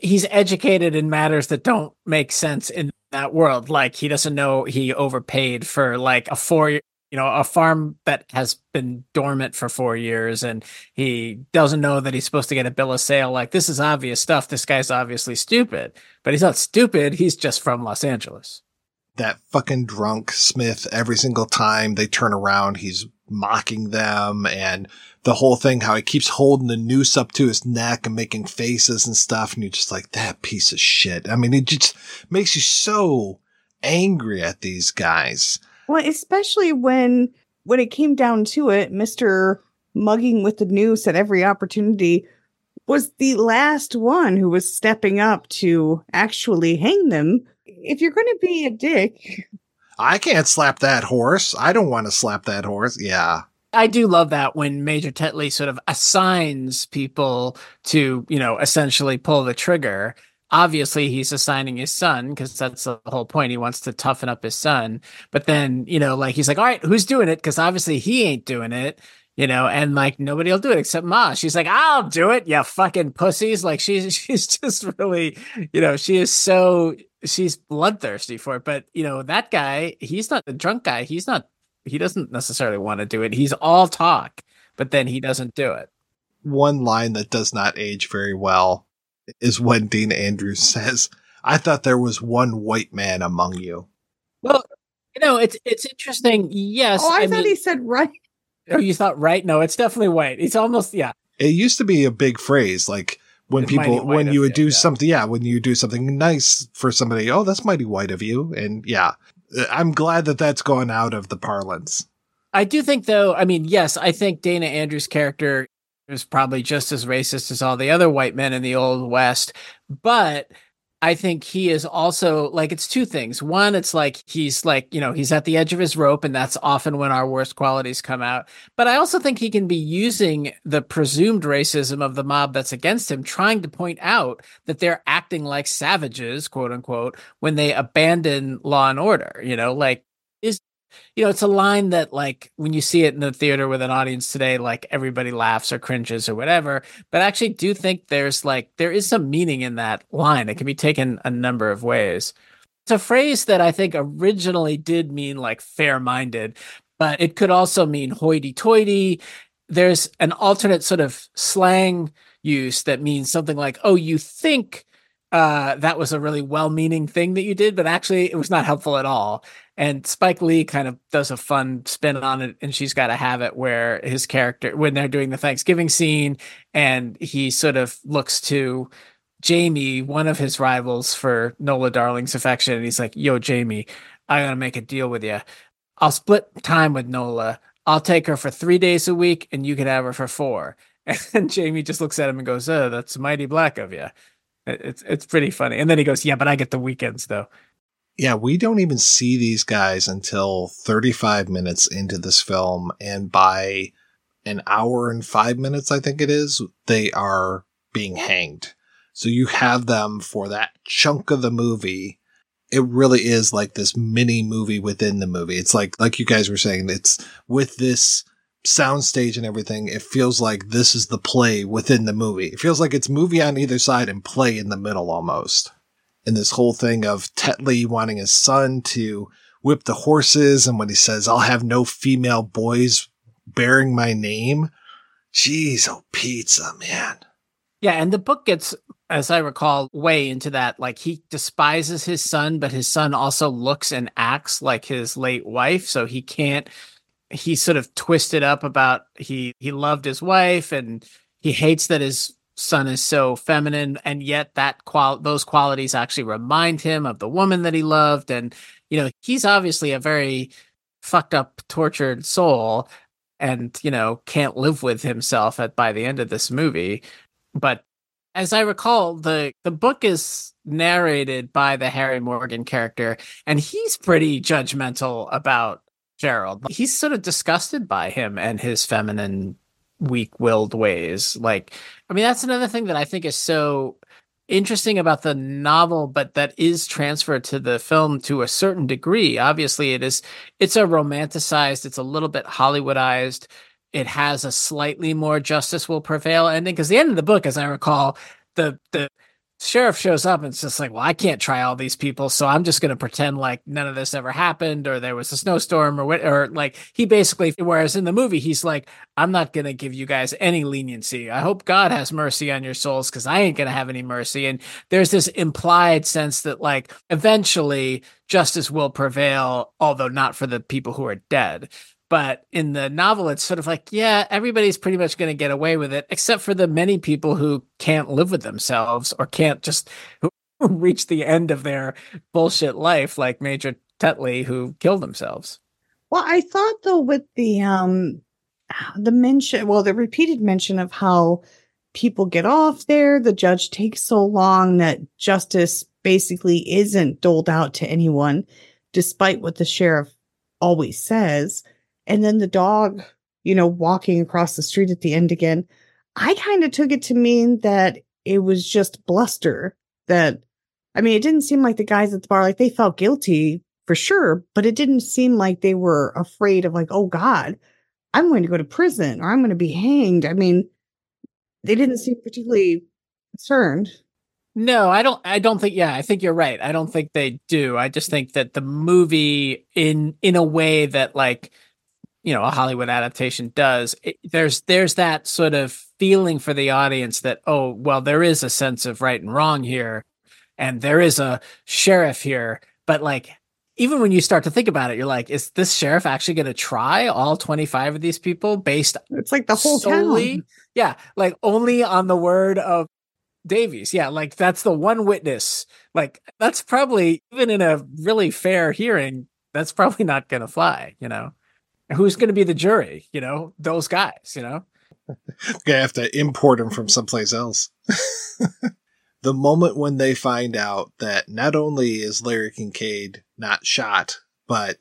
He's educated in matters that don't make sense in that world. Like he doesn't know he overpaid for like a four you know, a farm that has been dormant for four years and he doesn't know that he's supposed to get a bill of sale. Like, this is obvious stuff. This guy's obviously stupid, but he's not stupid. He's just from Los Angeles. That fucking drunk Smith, every single time they turn around, he's mocking them and the whole thing, how he keeps holding the noose up to his neck and making faces and stuff. And you're just like, that piece of shit. I mean, it just makes you so angry at these guys. Well, especially when when it came down to it, Mister mugging with the noose at every opportunity was the last one who was stepping up to actually hang them. If you're going to be a dick, [LAUGHS] I can't slap that horse. I don't want to slap that horse. Yeah. I do love that when Major Tetley sort of assigns people to, you know, essentially pull the trigger obviously he's assigning his son because that's the whole point. He wants to toughen up his son. But then, you know, like he's like, all right, who's doing it? Because obviously he ain't doing it, you know, and like nobody will do it except Ma. She's like, I'll do it, you fucking pussies. Like she's [LAUGHS] she's just really, you know, she is so she's bloodthirsty for it. But you know, that guy, he's not the drunk guy. He's not he doesn't necessarily want to do it. He's all talk, but then he doesn't do it. One line that does not age very well is when Dana Andrews [LAUGHS] says, I thought there was one white man among you. Well, you know, it's it's interesting. Yes. Oh, I, I thought mean, he said right. Oh, you thought right? No, it's definitely white. It's almost yeah. It used to be a big phrase, like when people when you would do yeah. something, yeah, when you do something nice for somebody. Oh, that's mighty white of you, and yeah, uh, I'm glad that that's gone out of the parlance. I do think, though. I mean, yes, I think Dana Andrews' character was probably just as racist as all the other white men in the old west but I think he is also like it's two things. One, it's like he's like, you know, he's at the edge of his rope, and that's often when our worst qualities come out. But I also think he can be using the presumed racism of the mob that's against him, trying to point out that they're acting like savages, quote unquote, when they abandon law and order. You know, like you know, it's a line that like when you see it in the theater with an audience today, like everybody laughs or cringes or whatever. But I actually do think there's like there is some meaning in that line. It can be taken a number of ways. It's a phrase that I think originally did mean like fair minded, but it could also mean hoity toity. There's an alternate sort of slang use that means something like, oh, you think uh, that was a really well-meaning thing that you did, but actually it was not helpful at all. And Spike Lee kind of does a fun spin on it, and She's Gotta Have It where his character, when they're doing the Thanksgiving scene, and he sort of looks to Jamie, one of his rivals for Nola Darling's affection, and he's like, "Yo, Jamie, I gotta make a deal with you. I'll split time with Nola. I'll take her for three days a week, and you can have her for four. [LAUGHS] And Jamie just looks at him and goes, "Oh, that's mighty black of you." It's it's pretty funny. And then he goes, "Yeah, but I get the weekends though." Yeah, we don't even see these guys until 35 minutes into this film and by an hour and 5 minutes I think it is, they are being hanged. So you have them for that chunk of the movie. It really is like this mini movie within the movie. It's like like you guys were saying, it's with this soundstage and everything, it feels like this is the play within the movie. It feels like it's movie on either side and play in the middle almost. And this whole thing of Tetley wanting his son to whip the horses, and when he says, I'll have no female boys bearing my name. Jeez, oh, pizza, man. Yeah, and the book gets, as I recall, way into that. Like he despises his son, but his son also looks and acts like his late wife, so he can't he sort of twisted up about he he loved his wife and he hates that his son is so feminine and yet that qual those qualities actually remind him of the woman that he loved. And you know he's obviously a very fucked up tortured soul and you know can't live with himself at by the end of this movie. But as i recall the the book is narrated by the harry morgan character and he's pretty judgmental about Gerald. He's sort of disgusted by him and his feminine, weak willed ways. Like, I mean, that's another thing that I think is so interesting about the novel, but that is transferred to the film to a certain degree. Obviously, it is it's a romanticized, it's a little bit Hollywoodized. It has a slightly more justice will prevail ending because the end of the book, as I recall, the the sheriff shows up and it's just like, well, I can't try all these people, so I'm just going to pretend like none of this ever happened, or there was a snowstorm, or what, or like he basically. Whereas in the movie, he's like, I'm not going to give you guys any leniency. I hope God has mercy on your souls because I ain't going to have any mercy. And there's this implied sense that like eventually justice will prevail, although not for the people who are dead. But in the novel, it's sort of like, yeah, everybody's pretty much going to get away with it, except for the many people who can't live with themselves or can't just [LAUGHS] reach the end of their bullshit life, like Major Tetley, who killed themselves. Well, I thought though with the um the mention, well, the repeated mention of how people get off there, the judge takes so long that justice basically isn't doled out to anyone, despite what the sheriff always says and then the dog, you know, walking across the street at the end again. I kind of took it to mean that it was just bluster that I mean, it didn't seem like the guys at the bar like they felt guilty for sure, but it didn't seem like they were afraid of like, oh God, I'm going to go to prison or I'm going to be hanged. I mean, they didn't seem particularly concerned. No, I don't I don't think yeah, I think you're right. I don't think they do. I just think that the movie in in a way that like you know a Hollywood adaptation does. It, there's there's that sort of feeling for the audience that oh well there is a sense of right and wrong here, and there is a sheriff here, but like even when you start to think about it, you're like, is this sheriff actually going to try all 25 of these people based? It's like the whole solely, town. Yeah, like only on the word of Davies. Yeah, like that's the one witness. Like that's probably even in a really fair hearing, that's probably not going to fly. You know who's going to be the jury? You know, those guys, you know? [LAUGHS] Gonna have to import them from someplace else. [LAUGHS] the moment when they find out that not only is Larry Kincaid not shot, but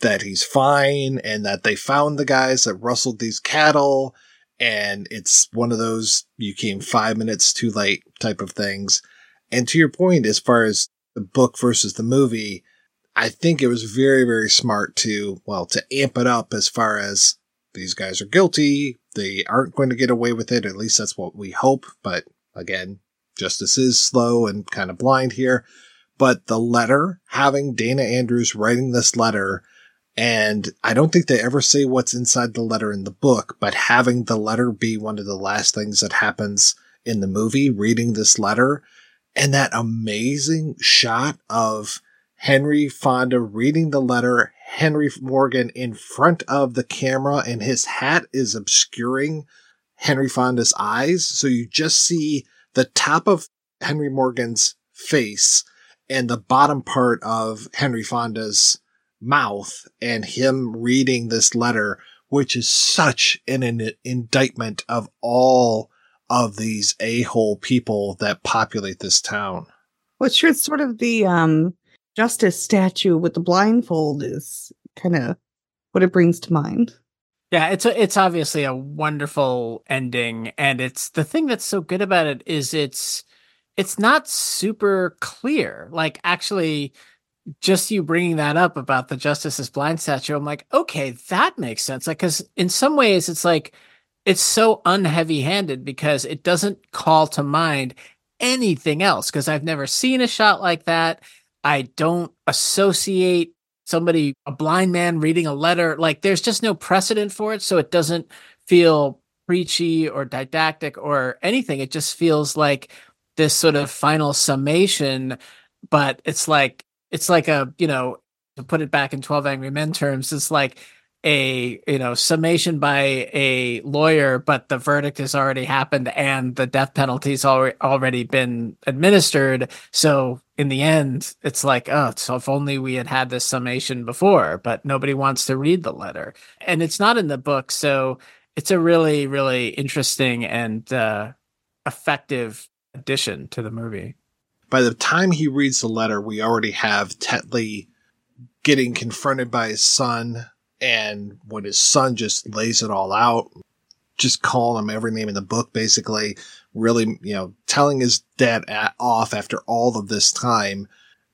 that he's fine and that they found the guys that rustled these cattle and it's one of those you came five minutes too late type of things. And to your point, as far as the book versus the movie, I think it was very, very smart to, well, to amp it up as far as these guys are guilty. They aren't going to get away with it. At least that's what we hope. But again, justice is slow and kind of blind here. But the letter, having Dana Andrews writing this letter, and I don't think they ever say what's inside the letter in the book, but having the letter be one of the last things that happens in the movie, reading this letter, and that amazing shot of Henry Fonda reading the letter, Henry Morgan in front of the camera, and his hat is obscuring Henry Fonda's eyes. So you just see the top of Henry Morgan's face and the bottom part of Henry Fonda's mouth, and him reading this letter, which is such an, an indictment of all of these a hole people that populate this town. Sure, it's sort of the um justice statue with the blindfold is kind of what it brings to mind. Yeah, it's a, it's obviously a wonderful ending, and it's the thing that's so good about it is it's it's not super clear. Like actually, just you bringing that up about the justice is blind statue, I'm like, okay, that makes sense. Like, because in some ways, it's like it's so unheavy handed because it doesn't call to mind anything else. Because I've never seen a shot like that I don't associate somebody, a blind man reading a letter. Like there's just no precedent for it. So it doesn't feel preachy or didactic or anything. It just feels like this sort of final summation, but it's like, it's like a, you know, to put it back in 12 Angry Men terms, it's like a you know summation by a lawyer but the verdict has already happened and the death penalty's already already been administered. So in the end it's like oh so if only we had had this summation before but nobody wants to read the letter. And it's not in the book so it's a really really interesting and uh, effective addition to the movie. By the time he reads the letter we already have tetley getting confronted by his son and when his son just lays it all out, just calling him every name in the book, basically, really, you know, telling his dad at, off after all of this time.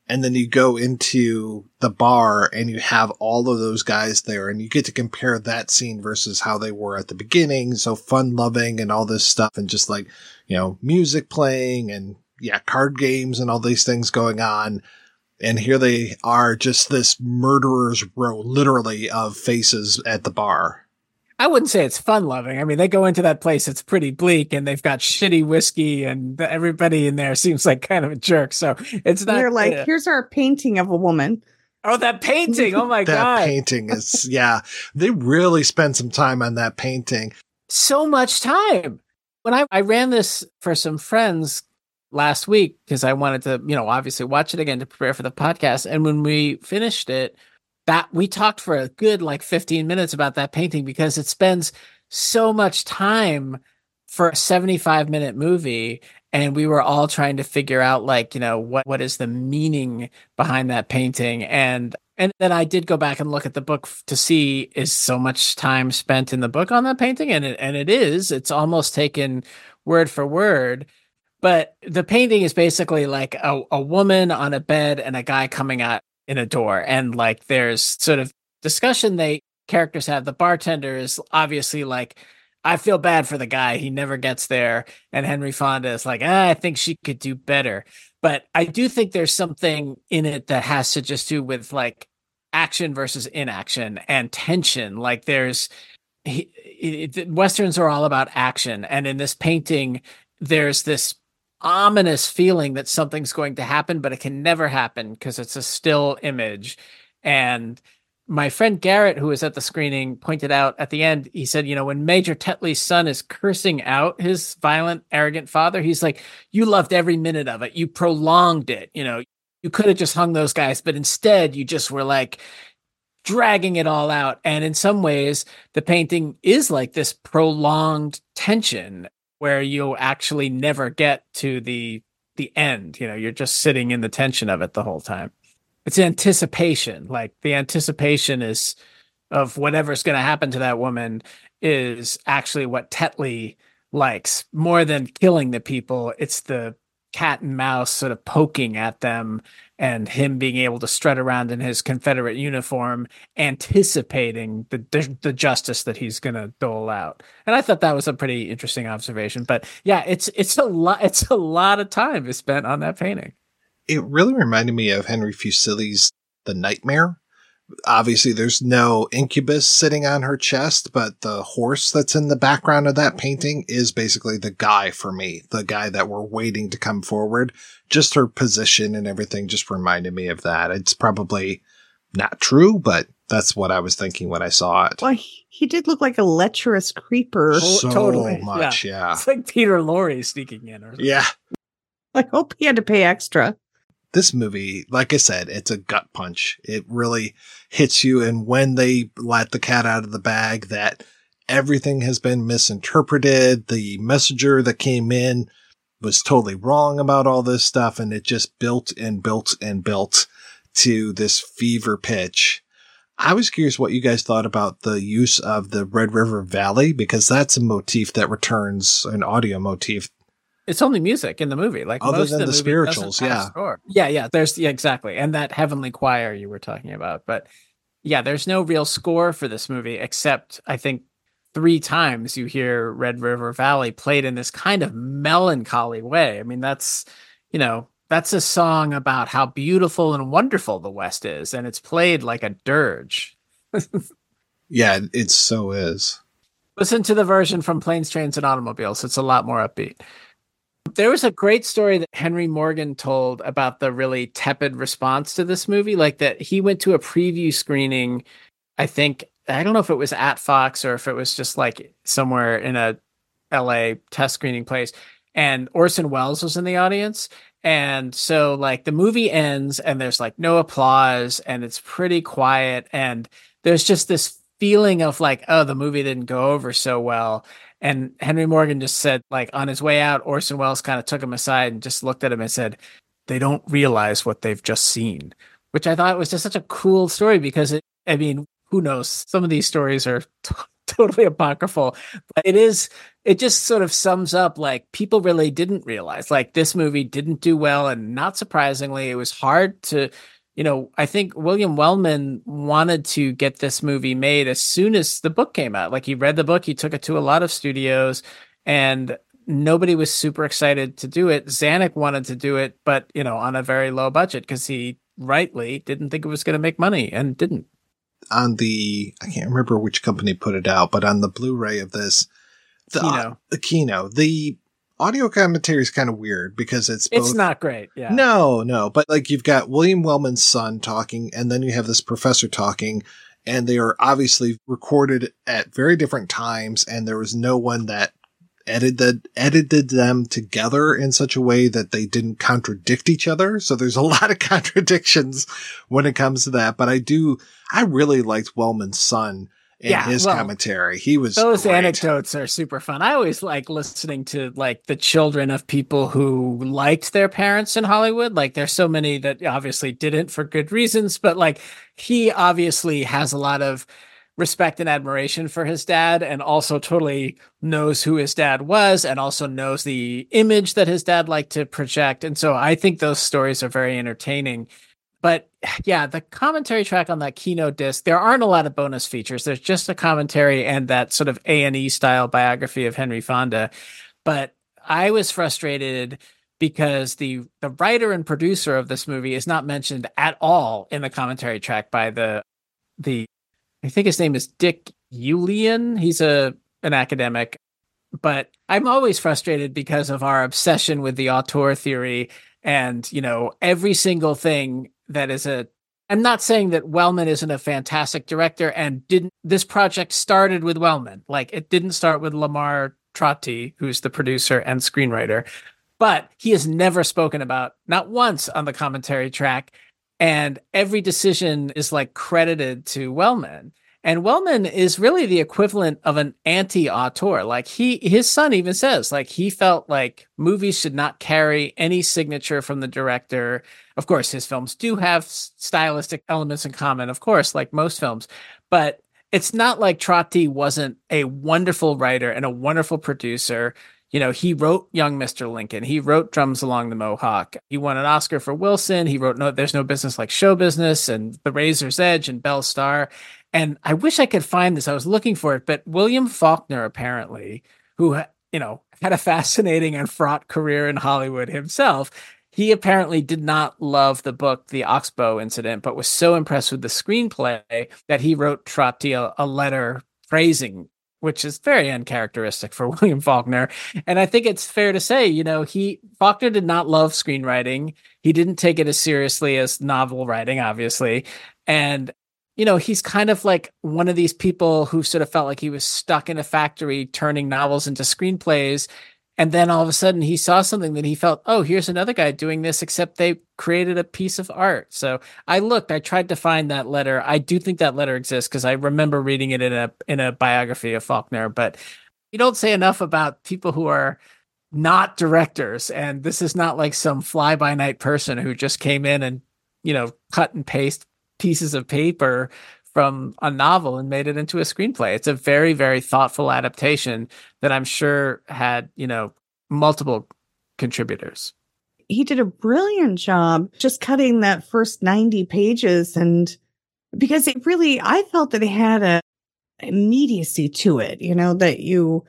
And then you go into the bar and you have all of those guys there and you get to compare that scene versus how they were at the beginning. So fun loving and all this stuff and just like, you know, music playing and yeah, card games and all these things going on. And here they are, just this murderer's row, literally, of faces at the bar. I wouldn't say it's fun loving. I mean, they go into that place, it's pretty bleak and they've got shitty whiskey and everybody in there seems like kind of a jerk. So it's not. They're like, uh, here's our painting of a woman. Oh, that painting. Oh my [LAUGHS] that God. That painting is, [LAUGHS] yeah, they really spent some time on that painting. So much time. When I, I ran this for some friends last week, because I wanted to, you know, obviously watch it again to prepare for the podcast. And when we finished it, that we talked for a good like 15 minutes about that painting because it spends so much time for a 75 minute movie and we were all trying to figure out like you know what what is the meaning behind that painting and and then I did go back and look at the book to see is so much time spent in the book on that painting and it, and it is it's almost taken word for word but the painting is basically like a, a woman on a bed and a guy coming out in a door. And like there's sort of discussion. They characters have the bartender is obviously like i feel bad for the guy. He never gets there. And henry fonda is like ah, i think she could do better. But i do think there's something in it that has to just do with like action versus inaction and tension. Like there's he, it, westerns are all about action. And in this painting there's this ominous feeling that something's going to happen, but it can never happen because it's a still image. And my friend Garrett, who was at the screening, pointed out at the end, he said, you know, when Major Tetley's son is cursing out his violent, arrogant father, he's like, you loved every minute of it. You prolonged it. You know, you could have just hung those guys, but instead you just were like, dragging it all out. And in some ways, the painting is like this prolonged tension where you'll actually never get to the the end. You know, you're just sitting in the tension of it the whole time. It's anticipation. Like the anticipation is of whatever's going to happen to that woman is actually what Tetley likes more than killing the people. It's the cat and mouse sort of poking at them and him being able to strut around in his Confederate uniform, anticipating the the justice that he's going to dole out. And I thought that was a pretty interesting observation. But yeah, it's it's a lot [LAUGHS] it's a lot of time is spent on that painting. It really reminded me of Henry Fuseli's The Nightmare. Obviously, there's no incubus sitting on her chest, but the horse that's in the background of that painting is basically the guy for me, the guy that we're waiting to come forward. Just her position and everything just reminded me of that. It's probably not true, but that's what I was thinking when I saw it. Well, he, he did look like a lecherous creeper. So totally. much, yeah. It's like Peter Lorre sneaking in or something. Yeah. I hope he had to pay extra. This movie, like I said, it's a gut punch. It really hits you. And when they let the cat out of the bag, that everything has been misinterpreted. The messenger that came in was totally wrong about all this stuff. And it just built and built and built to this fever pitch. I was curious what you guys thought about the use of the Red River Valley because that's a motif that returns an audio motif It's only music in the movie. Like Other most than of the movie spirituals, yeah. Yeah, yeah. There's yeah, exactly. And that heavenly choir you were talking about. But yeah, there's no real score for this movie except I think three times you hear Red River Valley played in this kind of melancholy way. I mean, that's you know, that's a song about how beautiful and wonderful the West is, and it's played like a dirge. [LAUGHS] Yeah, it so is. Listen to the version from Planes, Trains, and Automobiles. It's a lot more upbeat. There was a great story that Henry Morgan told about the really tepid response to this movie. Like that he went to a preview screening, I think, I don't know if it was at Fox or if it was just like somewhere in a LA test screening place. And Orson Welles was in the audience. And so, like, the movie ends and there's like no applause and it's pretty quiet. And there's just this feeling of like, oh, the movie didn't go over so well. And Henry Morgan just said, like, on his way out, Orson Welles kind of took him aside and just looked at him and said, they don't realize what they've just seen, which I thought was just such a cool story because it, I mean, who knows? Some of these stories are [LAUGHS] t- totally apocryphal, but it is, it just sort of sums up like people really didn't realize like this movie didn't do well and not surprisingly it was hard to you know i think william wellman wanted to get this movie made as soon as the book came out. Like he read the book he took it to a lot of studios and nobody was super excited to do it. Zanuck wanted to do it but you know on a very low budget because he rightly didn't think it was going to make money and didn't. On the I can't remember which company put it out, but on the Blu-ray of this, the Kino. Uh, the Kino, the audio commentary is kind of weird because it's both, it's not great yeah No, no, but like you've got William Wellman's son talking, and then you have this professor talking, and they are obviously recorded at very different times, and there was no one that edited edited them together in such a way that they didn't contradict each other. So there's a [LAUGHS] lot of contradictions when it comes to that. But I do, I really liked Wellman's son in Yeah, his well, commentary. He was those great. anecdotes are super fun. I always like listening to like the children of people who liked their parents in Hollywood. Like there's so many that obviously didn't for good reasons, but like he obviously has a lot of respect and admiration for his dad and also totally knows who his dad was and also knows the image that his dad liked to project. And so I think those stories are very entertaining. But yeah, the commentary track on that Kino disc, there aren't a lot of bonus features. There's just a commentary and that sort of A and E style biography of Henry Fonda. But I was frustrated because the the writer and producer of this movie is not mentioned at all in the commentary track by the the I think his name is Dick Julian. He's a an academic, but I'm always frustrated because of our obsession with the auteur theory and, you know, every single thing that is a I'm not saying that Wellman isn't a fantastic director and didn't this project started with Wellman. Like it didn't start with Lamar Trotti, who's the producer and screenwriter, but he has never spoken about not once on the commentary track and every decision is like credited to Wellman. And Wellman is really the equivalent of an anti-auteur. Like he, his son even says, like he felt like movies should not carry any signature from the director. Of course, his films do have stylistic elements in common, of course, like most films, but it's not like Trotti wasn't a wonderful writer and a wonderful producer. You know, he wrote Young Mr. Lincoln. He wrote Drums Along the Mohawk. He won an Oscar for Wilson. He wrote No There's No Business Like Show Business and The Razor's Edge and Belle Starr. And I wish I could find this. I was looking for it, but William Faulkner apparently, who you know had a fascinating and fraught career in Hollywood himself, he apparently did not love the book The Oxbow Incident, but was so impressed with the screenplay that he wrote Trotti a, a letter praising which is very uncharacteristic for [LAUGHS] William Faulkner. And I think it's fair to say, you know, he Faulkner did not love screenwriting. He didn't take it as seriously as novel writing, obviously. And you know, he's kind of like one of these people who sort of felt like he was stuck in a factory turning novels into screenplays. And then all of a sudden he saw something that he felt, oh, here's another guy doing this, except they created a piece of art. So I looked, I tried to find that letter. I do think that letter exists because I remember reading it in a in a biography of Faulkner, but you don't say enough about people who are not directors. And this is not like some fly by night person who just came in and, you know, cut and paste pieces of paper from a novel and made it into a screenplay. It's a very, very thoughtful adaptation that I'm sure had, you know, multiple contributors. He did a brilliant job just cutting that first 90 pages and because it really, I felt that it had a immediacy to it, you know, that you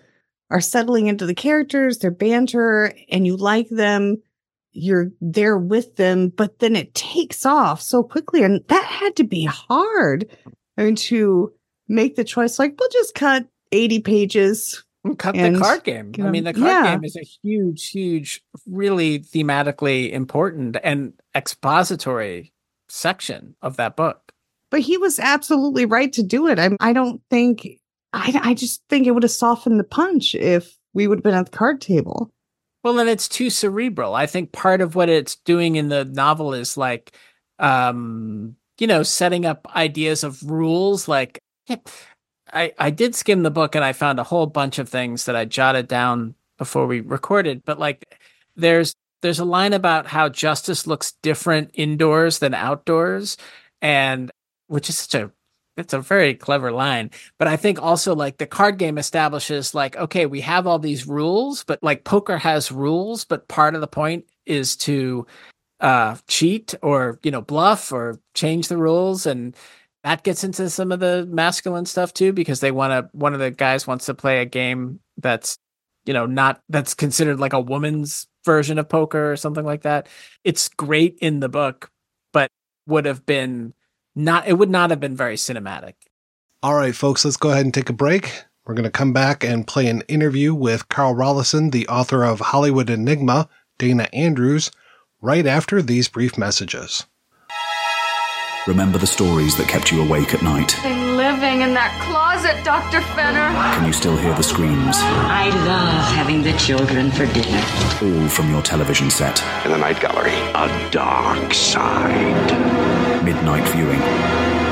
are settling into the characters, their banter, and you like them. You're there with them, but then it takes off so quickly. And that had to be hard. Mean, to make the choice, like, we'll just cut 80 pages. Cut and, the card game. you I mean, the card yeah. game is a huge, huge, really thematically important and expository section of that book. But he was absolutely right to do it. I, I don't think, I, I just think it would have softened the punch if we would have been at the card table. Well, then it's too cerebral. I think part of what it's doing in the novel is like, um, you know, setting up ideas of rules. Like, I I did skim the book and I found a whole bunch of things that I jotted down before we recorded. But like, there's there's a line about how justice looks different indoors than outdoors, and which is such a it's a very clever line. But I think also like the card game establishes like, okay, we have all these rules, but like poker has rules, but part of the point is to uh cheat or you know bluff or change the rules and that gets into some of the masculine stuff too because they want to one of the guys wants to play a game that's you know not that's considered like a woman's version of poker or something like that. It's great in the book but would have been not it would not have been very cinematic. All right folks let's go ahead and take a break. We're going to come back and play an interview with carl rollyson the author of hollywood enigma dana andrews right after these brief messages Remember the stories that kept you awake at night. Thing living in that closet, Dr. Fenner. Can you still hear the screams? I love having the children for dinner. All from your television set. In the night gallery, a dark side. Midnight viewing.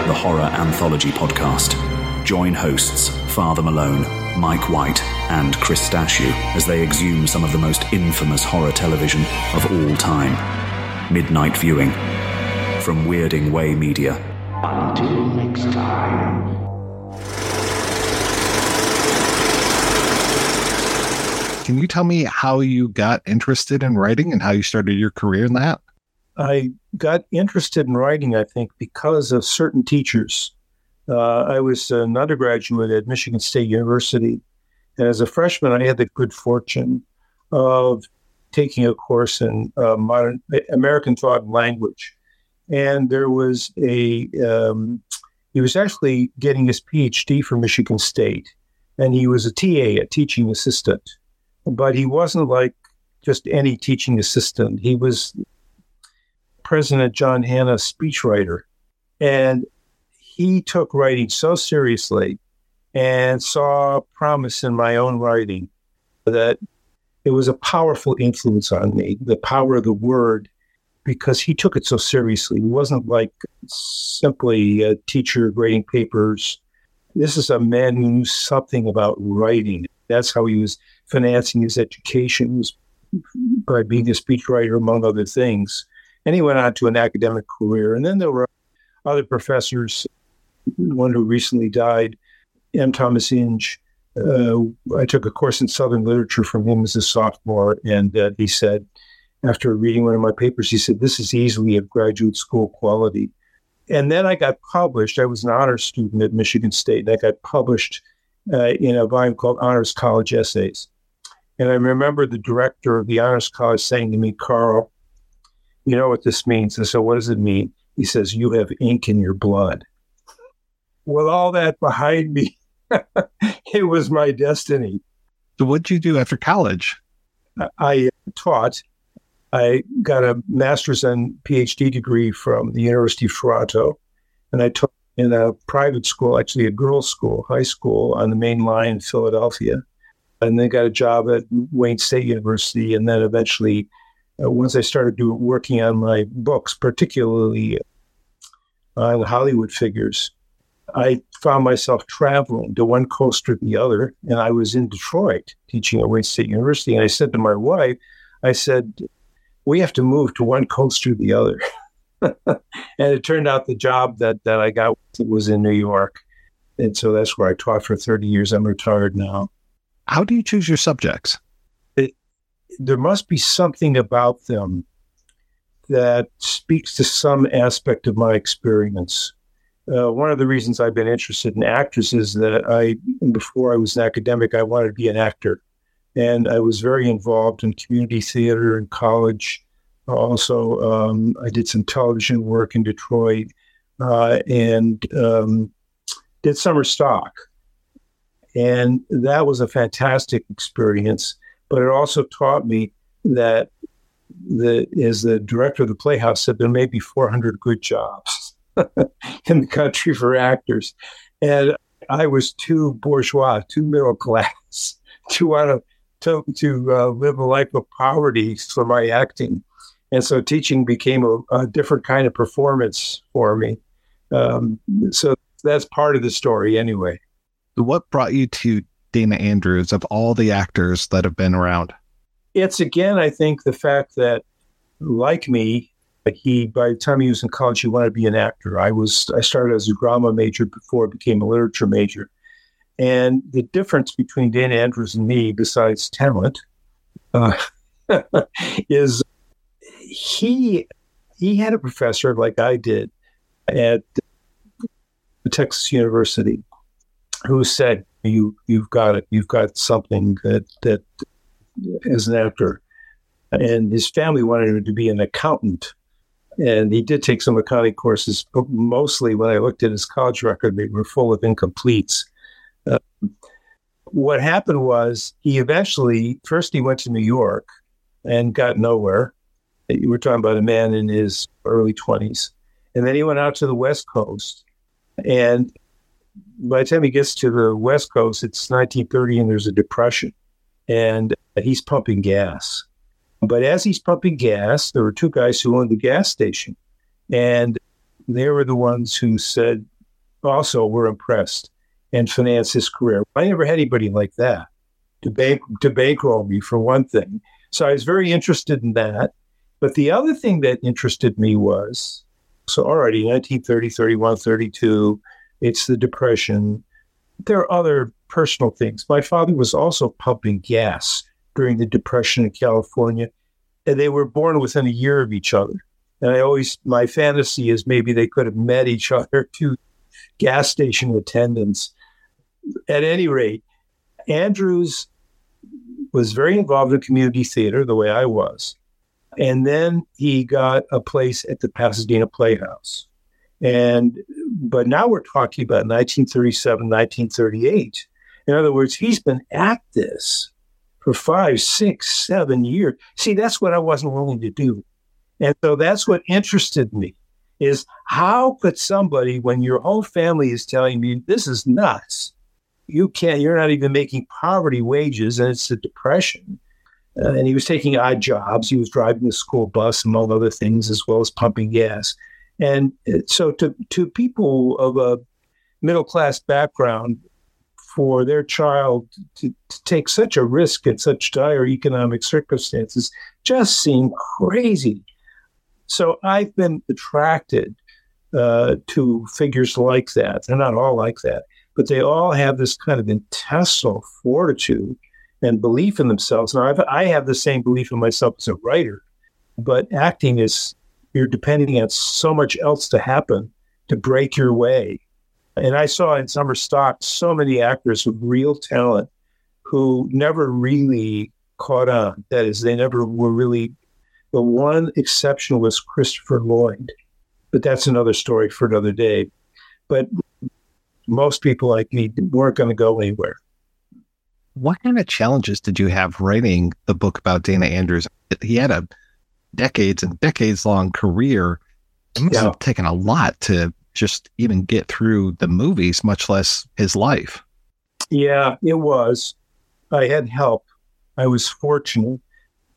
The horror anthology podcast. Join hosts Father Malone, Mike White, and Chris Stachiw as they exhume some of the most infamous horror television of all time. Midnight viewing from Weirding Way Media. Until next time. Can you tell me how you got interested in writing and how you started your career in that? I got interested in writing, I think, because of certain teachers. Uh, I was an undergraduate at Michigan State University. And as a freshman, I had the good fortune of taking a course in uh, modern American thought and language and there was a um, he was actually getting his PhD from Michigan State, and he was a TA, a teaching assistant, but he wasn't like just any teaching assistant. He was President John Hannah speechwriter, and he took writing so seriously and saw promise in my own writing that it was a powerful influence on me. The power of the word because he took it so seriously. He wasn't like simply a teacher grading papers. This is a man who knew something about writing. That's how he was financing his education was by being a speechwriter, among other things. And he went on to an academic career. And then there were other professors, one who recently died, M. Thomas Inge. Uh, I took a course in Southern literature from him as a sophomore, and uh, he said, after reading one of my papers, he said, This is easily a graduate school quality. And then I got published. I was an honors student at Michigan State, and I got published uh, in a volume called Honors College Essays. And I remember the director of the Honors College saying to me, Carl, you know what this means? And so, what does it mean? He says, You have ink in your blood. With all that behind me, [LAUGHS] it was my destiny. So, what did you do after college? I taught I got a master's and PhD degree from the University of Toronto, and I taught in a private school, actually a girls' school, high school on the main line in Philadelphia, and then got a job at Wayne State University, and then eventually, uh, once I started doing working on my books, particularly on Hollywood figures, I found myself traveling to one coast or the other, and I was in Detroit teaching at Wayne State University, and I said to my wife, I said, we have to move to one coast or the other. [LAUGHS] and it turned out the job that, that I got was in New York. And so that's where I taught for 30 years. I'm retired now. How do you choose your subjects? It, there must be something about them that speaks to some aspect of my experience. Uh, one of the reasons I've been interested in actors is that I, before I was an academic, I wanted to be an actor. And I was very involved in community theater in college. Also, um, I did some television work in Detroit uh, and um, did summer stock. And that was a fantastic experience. But it also taught me that the as the director of the Playhouse said, there may be 400 good jobs [LAUGHS] in the country for actors, and I was too bourgeois, too middle class [LAUGHS] to want to to, to uh, live a life of poverty for my acting. And so teaching became a, a different kind of performance for me. Um, so that's part of the story anyway. What brought you to Dana Andrews of all the actors that have been around? It's again, I think, the fact that, like me, he, by the time he was in college, he wanted to be an actor. I was, I started as a drama major before I became a literature major. And the difference between Dan Andrews and me, besides talent, uh, [LAUGHS] is he he had a professor like I did at the Texas University who said, "You you've got it. You've got something that that as an actor." And his family wanted him to be an accountant, and he did take some accounting courses. But mostly, when I looked at his college record, they were full of incompletes. Uh, what happened was he eventually first he went to New York and got nowhere. You were talking about a man in his early twenties, and then he went out to the West Coast and by the time he gets to the West Coast, it's 1930 and there's a depression, and he's pumping gas. But as he's pumping gas, there were two guys who owned the gas station, and they were the ones who said, also, we're impressed and financed his career. I never had anybody like that to bank to bankroll me for one thing. So I was very interested in that. But the other thing that interested me was so already 1930, 31, 32, it's the Depression. There are other personal things. My father was also pumping gas during the Depression in California, and they were born within a year of each other. And I always, my fantasy is maybe they could have met each other, [LAUGHS] two gas station attendants. At any rate, Andrews was very involved in community theater the way I was. And then he got a place at the Pasadena Playhouse. And but now we're talking about 1937, 1938. In other words, he's been at this for five, six, seven years. See, that's what I wasn't willing to do. And so that's what interested me is how could somebody, when your whole family is telling me this is nuts, you can't, you're not even making poverty wages and it's a depression. Uh, and he was taking odd jobs. He was driving the school bus, among other things, as well as pumping gas. And uh, so, to to people of a middle class background, for their child to, to, take such a risk in such dire economic circumstances just seemed crazy. So I've been attracted uh, to figures like that. They're not all like that, but they all have this kind of intestinal fortitude and belief in themselves. Now, I've, I have the same belief in myself as a writer, but acting is you're depending on so much else to happen to break your way. And I saw in summer stock so many actors with real talent who never really caught on. That is, they never were really. The one exception was Christopher Lloyd, but that's another story for another day. But most people like me weren't going to go anywhere what kind of challenges did you have writing the book about Dana Andrews? He had a decades and decades long career. It must yeah. have taken a lot to just even get through the movies, much less his life. Yeah, it was. I had help. I was fortunate.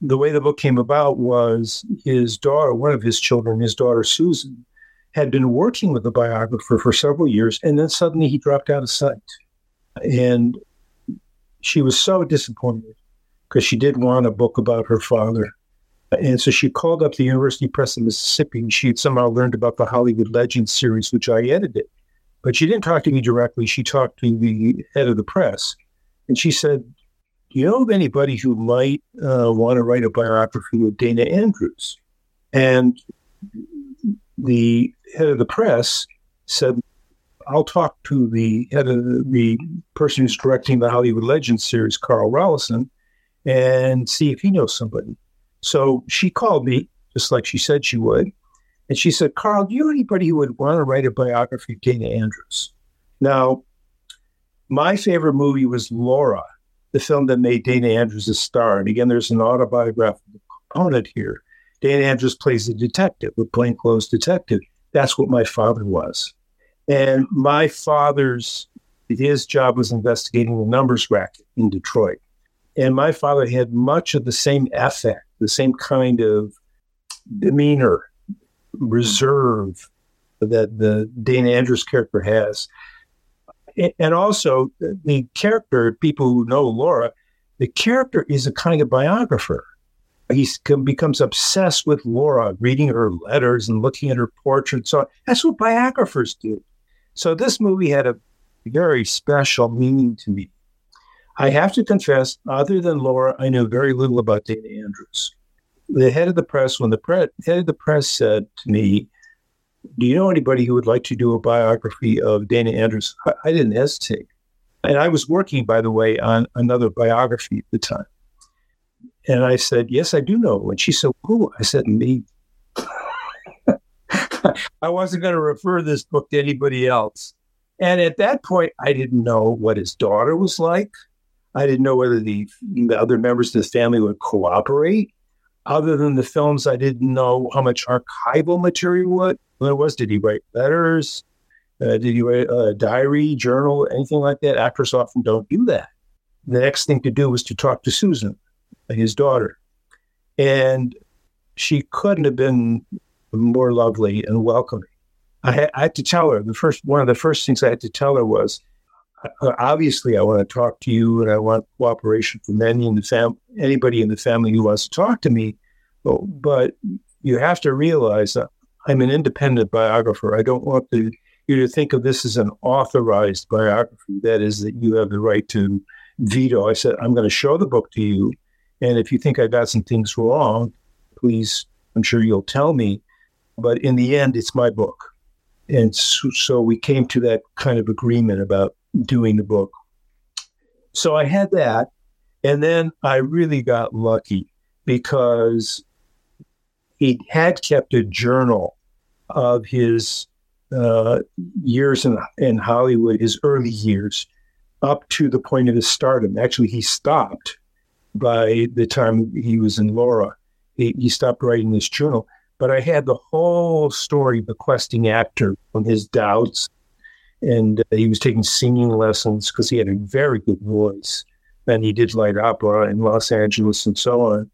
The way the book came about was his daughter, one of his children, his daughter Susan, had been working with the biographer for several years, and then suddenly he dropped out of sight. And she was so disappointed because she did want a book about her father. And so she called up the University Press of Mississippi and she had somehow learned about the Hollywood Legends series, which I edited. But she didn't talk to me directly. She talked to the head of the press. And she said, Do you know of anybody who might uh, want to write a biography of Dana Andrews? And the head of the press said, I'll talk to the head of the person who's directing the Hollywood Legends series, Carl Rollyson, and see if he knows somebody. So she called me, just like she said she would. And she said, Carl, do you know anybody who would want to write a biography of Dana Andrews? Now, my favorite movie was Laura, the film that made Dana Andrews a star. And again, there's an autobiographical component here. Dana Andrews plays a detective, a plainclothes detective. That's what my father was. And my father's, his job was investigating the numbers racket in Detroit. And my father had much of the same affect, the same kind of demeanor, reserve that the Dana Andrews character has. And also, the character, people who know Laura, the character is a kind of biographer. he becomes obsessed with Laura, reading her letters and looking at her portraits. So that's what biographers do. So this movie had a very special meaning to me. I have to confess, other than Laura, I knew very little about Dana Andrews. The head of the press, when the pre- head of the press said to me, "Do you know anybody who would like to do a biography of Dana Andrews?" I, I didn't hesitate, and I was working, by the way, on another biography at the time. And I said, Yes, I do know. And she said, Who? I said, Me. [LAUGHS] I wasn't going to refer this book to anybody else. And at that point, I didn't know what his daughter was like. I didn't know whether the, the other members of the family would cooperate. Other than the films, I didn't know how much archival material there was. Did he write letters? Uh, did he write a diary, journal, anything like that? Actors often don't do that. The next thing to do was to talk to Susan, his daughter. And she couldn't have been more lovely and welcoming. I had, I had, to tell her the first one of the first things I had to tell her was, Uh, obviously, I want to talk to you, and I want cooperation from any in the fam- anybody in the family who wants to talk to me. But, but you have to realize that I'm an independent biographer. I don't want you to think of this as an authorized biography. That is, that you have the right to veto. I said, I'm going to show the book to you, and if you think I got some things wrong, please, I'm sure you'll tell me. But in the end, it's my book. And so, so we came to that kind of agreement about doing the book. So I had that. And then I really got lucky because he had kept a journal of his uh, years in, in Hollywood, his early years, up to the point of his stardom. Actually, he stopped by the time he was in Laura. He, he stopped writing this journal. But I had the whole story bequesting actor from his doubts. And uh, he was taking singing lessons because he had a very good voice. And he did light opera in Los Angeles and so on.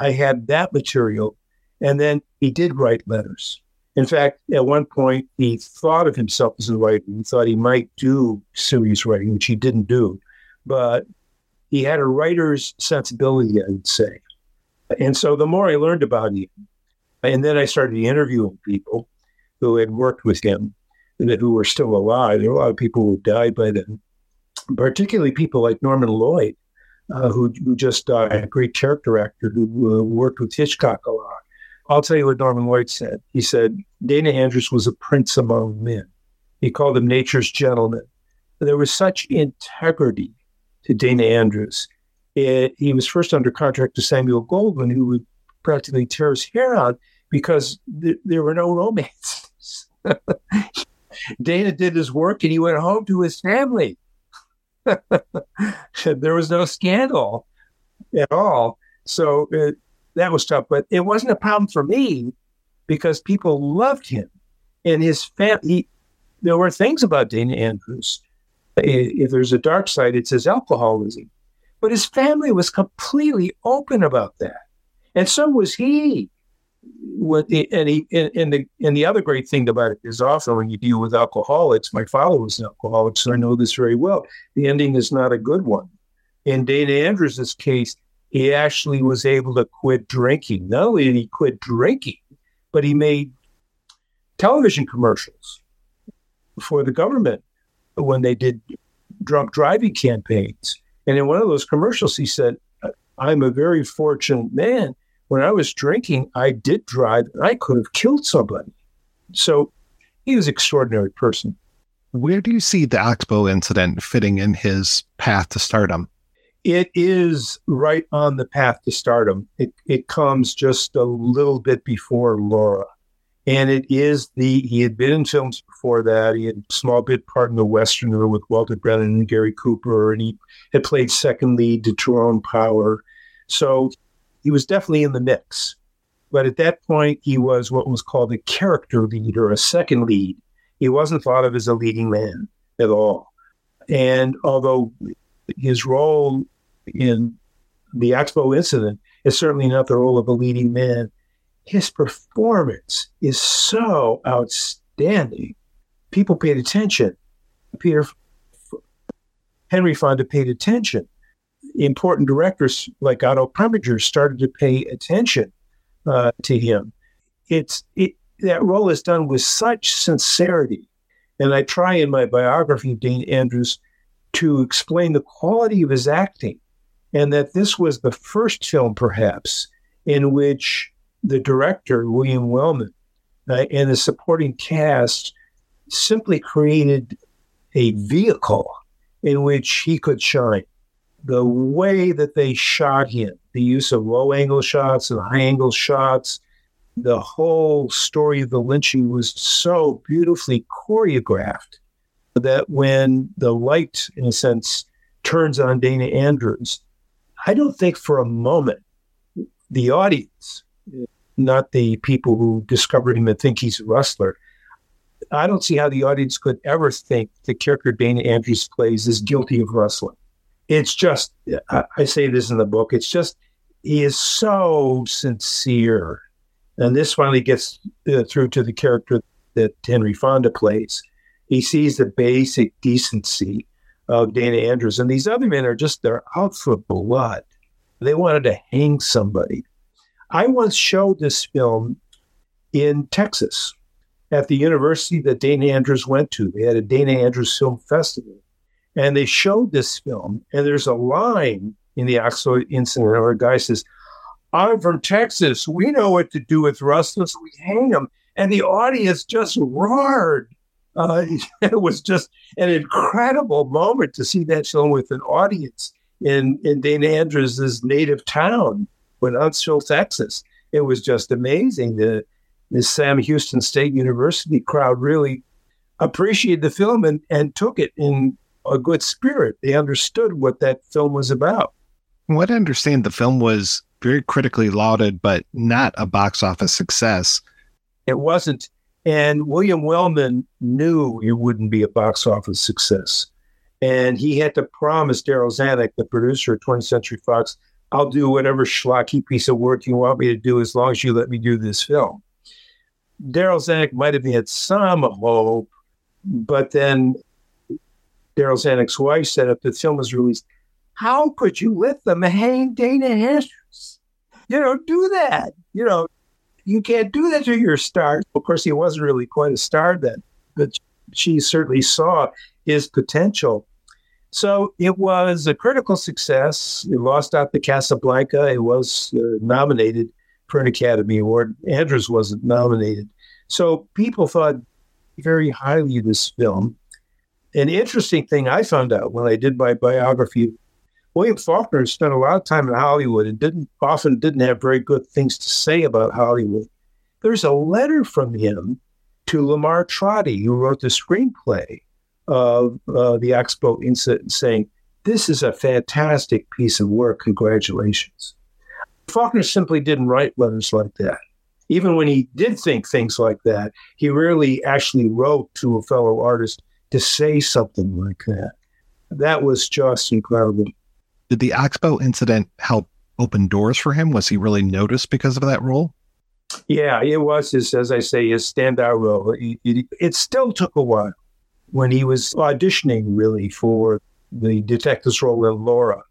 I had that material. And then he did write letters. In fact, at one point, he thought of himself as a writer. He thought he might do serious writing, which he didn't do. But he had a writer's sensibility, I would say. And so the more I learned about him, and then I started interviewing people who had worked with him who were still alive. There were a lot of people who died by then, particularly people like Norman Lloyd, uh, who, who just died, a great character actor who uh, worked with Hitchcock a lot. I'll tell you what Norman Lloyd said. He said, Dana Andrews was a prince among men. He called him nature's gentleman. There was such integrity to Dana Andrews. It, he was first under contract to Samuel Goldwyn, who would practically tear his hair out because th- there were no romances. [LAUGHS] Dana did his work and he went home to his family. [LAUGHS] there was no scandal at all. So uh, that was tough. But it wasn't a problem for me because people loved him and his family. There were things about Dana Andrews if there's a dark side, it's his alcoholism. But his family was completely open about that, and so was he. With the, and he and, and the and the other great thing about it is often when you deal with alcoholics, my father was an alcoholic, so I know this very well. The ending is not a good one. In Dana Andrews' case, he actually was able to quit drinking. Not only did he quit drinking, but he made television commercials for the government when they did drunk driving campaigns. And in one of those commercials, he said, I'm a very fortunate man. When I was drinking, I did drive and I could have killed somebody. So he was an extraordinary person. Where do you see the Oxbow incident fitting in his path to stardom? It is right on the path to stardom. It, it comes just a little bit before Laura. And it is the, he had been in films before that. He had a small bit part in The Westerner with Walter Brennan and Gary Cooper, and he had played second lead to Tyrone Power. So he was definitely in the mix. But at that point, he was what was called a character lead or a second lead. He wasn't thought of as a leading man at all. And although his role in the Ox-Bow incident is certainly not the role of a leading man, his performance is so outstanding. People paid attention. Peter Henry Fonda paid attention. Important directors like Otto Preminger started to pay attention uh, to him. It's it, that role is done with such sincerity, and I try in my biography of Dana Andrews to explain the quality of his acting, and that this was the first film, perhaps, in which the director William Wellman uh, and the supporting cast simply created a vehicle in which he could shine. The way that they shot him, the use of low angle shots and high angle shots, the whole story of the lynching was so beautifully choreographed that when the light, in a sense, turns on Dana Andrews, I don't think for a moment the audience, not the people who discovered him and think he's a rustler, I don't see how the audience could ever think the character Dana Andrews plays is guilty of rustling. It's just, I say this in the book, it's just, he is so sincere. And this finally gets uh, through to the character that Henry Fonda plays. He sees the basic decency of Dana Andrews. And these other men are just, they're out for blood. They wanted to hang somebody. I once showed this film in Texas at the university that Dana Andrews went to. They had a Dana Andrews Film Festival. And they showed this film, and there's a line in the Ox-Bow incident where a guy says, I'm from Texas. We know what to do with rustlers. We hang them. And the audience just roared. Uh, [LAUGHS] it was just an incredible moment to see that film with an audience in, in Dana Andrews' native town, in Huntsville, Texas. It was just amazing. The, the Sam Houston State University crowd really appreciated the film and, and took it in a good spirit. They understood what that film was about. What I understand, the film was very critically lauded, but not a box office success. It wasn't. And William Wellman knew it wouldn't be a box office success. And he had to promise Darryl Zanuck, the producer of 20th Century Fox, I'll do whatever schlocky piece of work you want me to do as long as you let me do this film. Darryl Zanuck might have had some hope, but then Darryl Zanuck's wife said if the film was released, how could you let them hang Dana Andrews? You know, do that. You know, you can't do that to your star. Of course, he wasn't really quite a star then, but she certainly saw his potential. So it was a critical success. It lost out to Casablanca. It was uh, nominated for an Academy Award. Andrews wasn't nominated. So people thought very highly of this film. An interesting thing I found out when I did my biography, William Faulkner spent a lot of time in Hollywood and didn't often didn't have very good things to say about Hollywood. There's a letter from him to Lamar Trotti, who wrote the screenplay of uh, the Ox-Bow incident, saying, "This is a fantastic piece of work. Congratulations." Faulkner simply didn't write letters like that. Even when he did think things like that, he rarely actually wrote to a fellow artist to say something like that. That was just incredible. Did the Ox-Bow incident help open doors for him? Was he really noticed because of that role? Yeah, it was his, as I say, his standout role. It, it, it still took a while when he was auditioning really for the detective's role in Laura.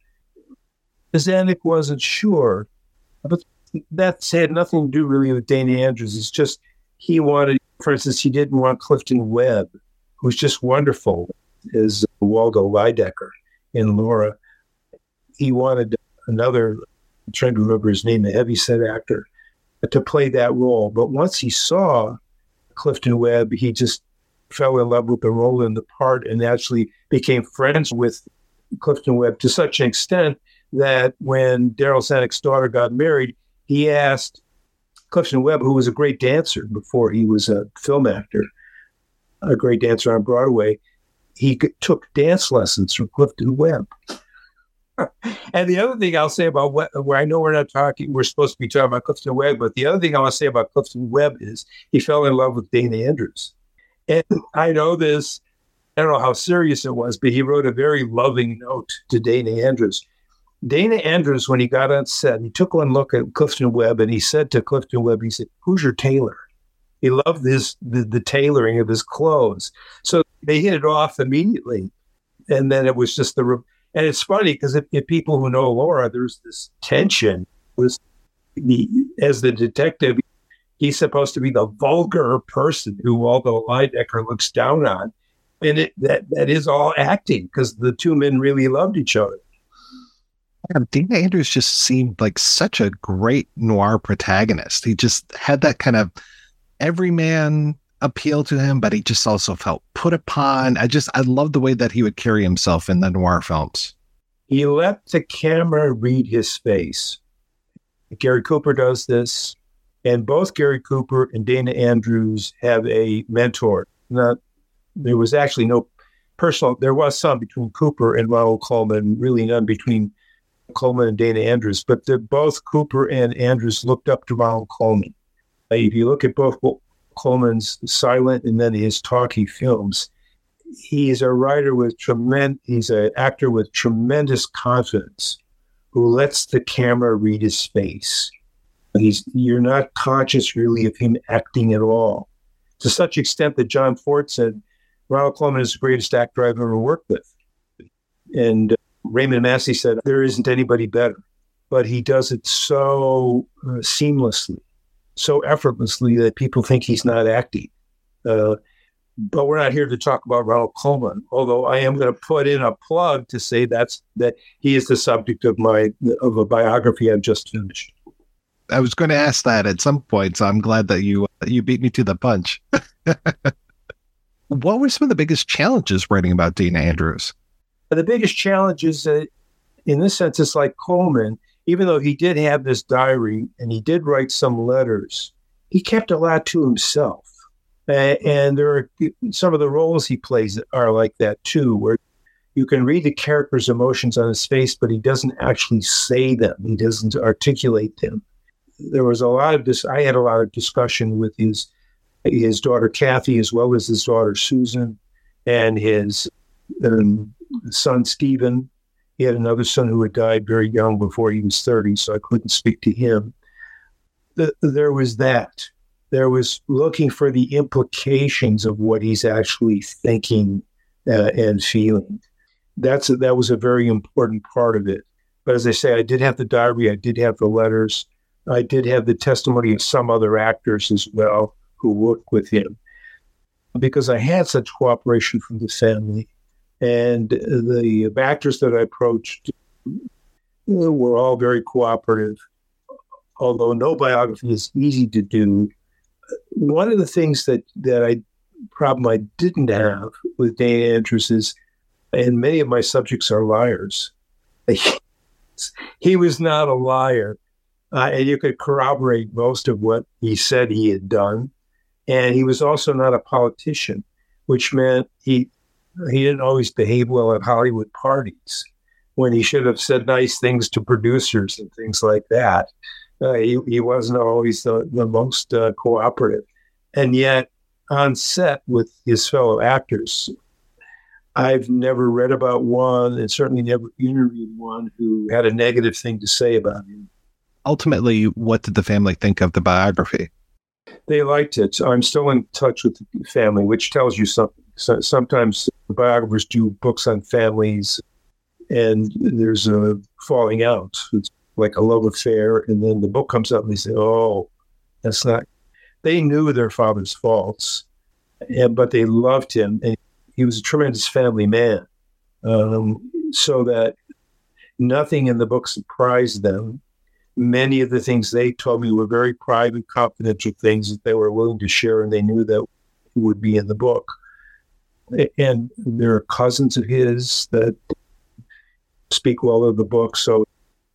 Zanuck wasn't sure but that had nothing to do really with Dana Andrews. It's just he wanted, for instance, he didn't want Clifton Webb, who's just wonderful, is Waldo Lydecker in Laura. He wanted another, I'm trying to remember his name, a heavyset actor, to play that role. But once he saw Clifton Webb, he just fell in love with the role and the part and actually became friends with Clifton Webb to such an extent that when Darryl Zanuck's daughter got married, he asked Clifton Webb, who was a great dancer before he was a film actor, a great dancer on Broadway, he took dance lessons from Clifton Webb. [LAUGHS] and the other thing I'll say about what, where I know we're not talking, we're supposed to be talking about Clifton Webb, but the other thing I want to say about Clifton Webb is he fell in love with Dana Andrews. And I know this, I don't know how serious it was, but he wrote a very loving note to Dana Andrews. Dana Andrews, when he got on set, he took one look at Clifton Webb and he said to Clifton Webb, he said, Who's your tailor? He loved his the, the tailoring of his clothes. So they hit it off immediately. And then it was just the And it's funny because if, if, people who know Laura, there's this tension. Was the as the detective, he's supposed to be the vulgar person who although Lydecker looks down on, and it, that that is all acting because the two men really loved each other. Yeah, Dana Andrews just seemed like such a great noir protagonist. He just had that kind of everyman appeal to him, but he just also felt put upon. I just I love the way that he would carry himself in the noir films. He let the camera read his face. Gary Cooper does this, and both Gary Cooper and Dana Andrews have a mentor. Not there was actually no personal. There was some between Cooper and Ronald Colman, really none between Colman and Dana Andrews. But both Cooper and Andrews looked up to Ronald Colman. If you look at both Colman's silent and then his talkie films, he's a writer with tremendous, he's an actor with tremendous confidence who lets the camera read his face. He's, you're not conscious really of him acting at all. To such extent that John Ford said, Ronald Colman is the greatest actor I've ever worked with. And Raymond Massey said, there isn't anybody better. But he does it so uh, seamlessly so effortlessly that people think he's not acting. Uh, but we're not here to talk about Ronald Colman, although I am going to put in a plug to say that's that he is the subject of my of a biography I've just finished. I was going to ask that at some point, so I'm glad that you you beat me to the punch. [LAUGHS] what were some of the biggest challenges writing about Dana Andrews? The biggest challenges, uh, in this sense, it's like Colman even though he did have this diary and he did write some letters, he kept a lot to himself. Uh, and there are some of the roles he plays are like that too, where you can read the character's emotions on his face, but he doesn't actually say them. He doesn't articulate them. There was a lot of this. I had a lot of discussion with his his daughter Kathy, as well as his daughter Susan, and his um, son Stephen, he had another son who had died very young before he was 30, so I couldn't speak to him. The, there was that. There was looking for the implications of what he's actually thinking uh, and feeling. That's a, that was a very important part of it. But as I say, I did have the diary, I did have the letters, I did have the testimony of some other actors as well who worked with him. Because I had such cooperation from the family, and the actors that I approached were all very cooperative. Although no biography is easy to do, one of the things that that I problem I didn't have with Dana Andrews is, and many of my subjects are liars. [LAUGHS] he was not a liar, uh, and you could corroborate most of what he said he had done. And he was also not a politician, which meant he he didn't always behave well at Hollywood parties when he should have said nice things to producers and things like that. Uh, he, he wasn't always the, the most uh, cooperative. And yet, on set with his fellow actors, I've never read about one and certainly never interviewed one who had a negative thing to say about him. Ultimately, what did the family think of the biography? They liked it. I'm still in touch with the family, which tells you something. So sometimes biographers do books on families, and there's a falling out. It's like a love affair, and then the book comes out, and they say, "Oh, that's not." They knew their father's faults, and but they loved him, and he was a tremendous family man. Um, so that nothing in the book surprised them. Many of the things they told me were very private, confidential things that they were willing to share, and they knew that would be in the book and there are cousins of his that speak well of the book. So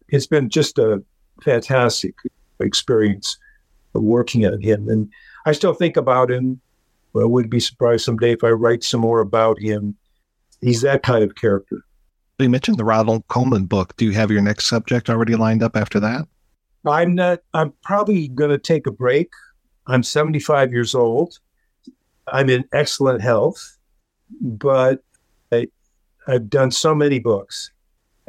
it's been just a fantastic experience of working on him. And I still think about him. I wouldn't be surprised someday if I write some more about him. He's that kind of character. You mentioned the Ronald Colman book. Do you have your next subject already lined up after that? I'm not. I'm probably going to take a break. I'm 75 years old. I'm in excellent health but I, I've done so many books.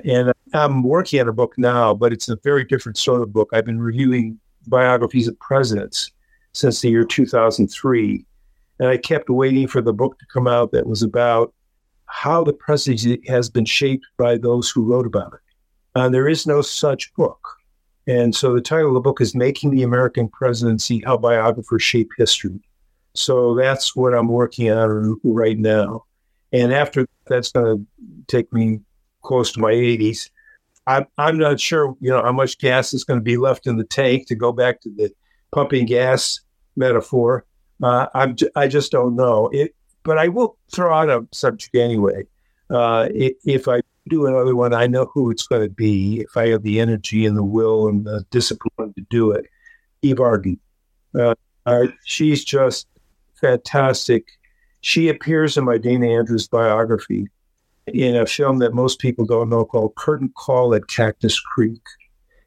And I'm working on a book now, but it's a very different sort of book. I've been reviewing biographies of presidents since the year 2003. And I kept waiting for the book to come out that was about how the presidency has been shaped by those who wrote about it. Uh, there is no such book. And so the title of the book is Making the American Presidency How Biographers Shape History. So that's what I'm working on right now. And after that's going to take me close to my 80s. I'm, I'm not sure, you know, how much gas is going to be left in the tank to go back to the pumping gas metaphor. Uh, I'm, I just don't know. It, but I will throw out a subject anyway. Uh, if I do another one, I know who it's going to be. If I have the energy and the will and the discipline to do it, Eve Arden. Uh, uh, she's just fantastic. She appears in my Dana Andrews biography in a film that most people don't know called Curtain Call at Cactus Creek.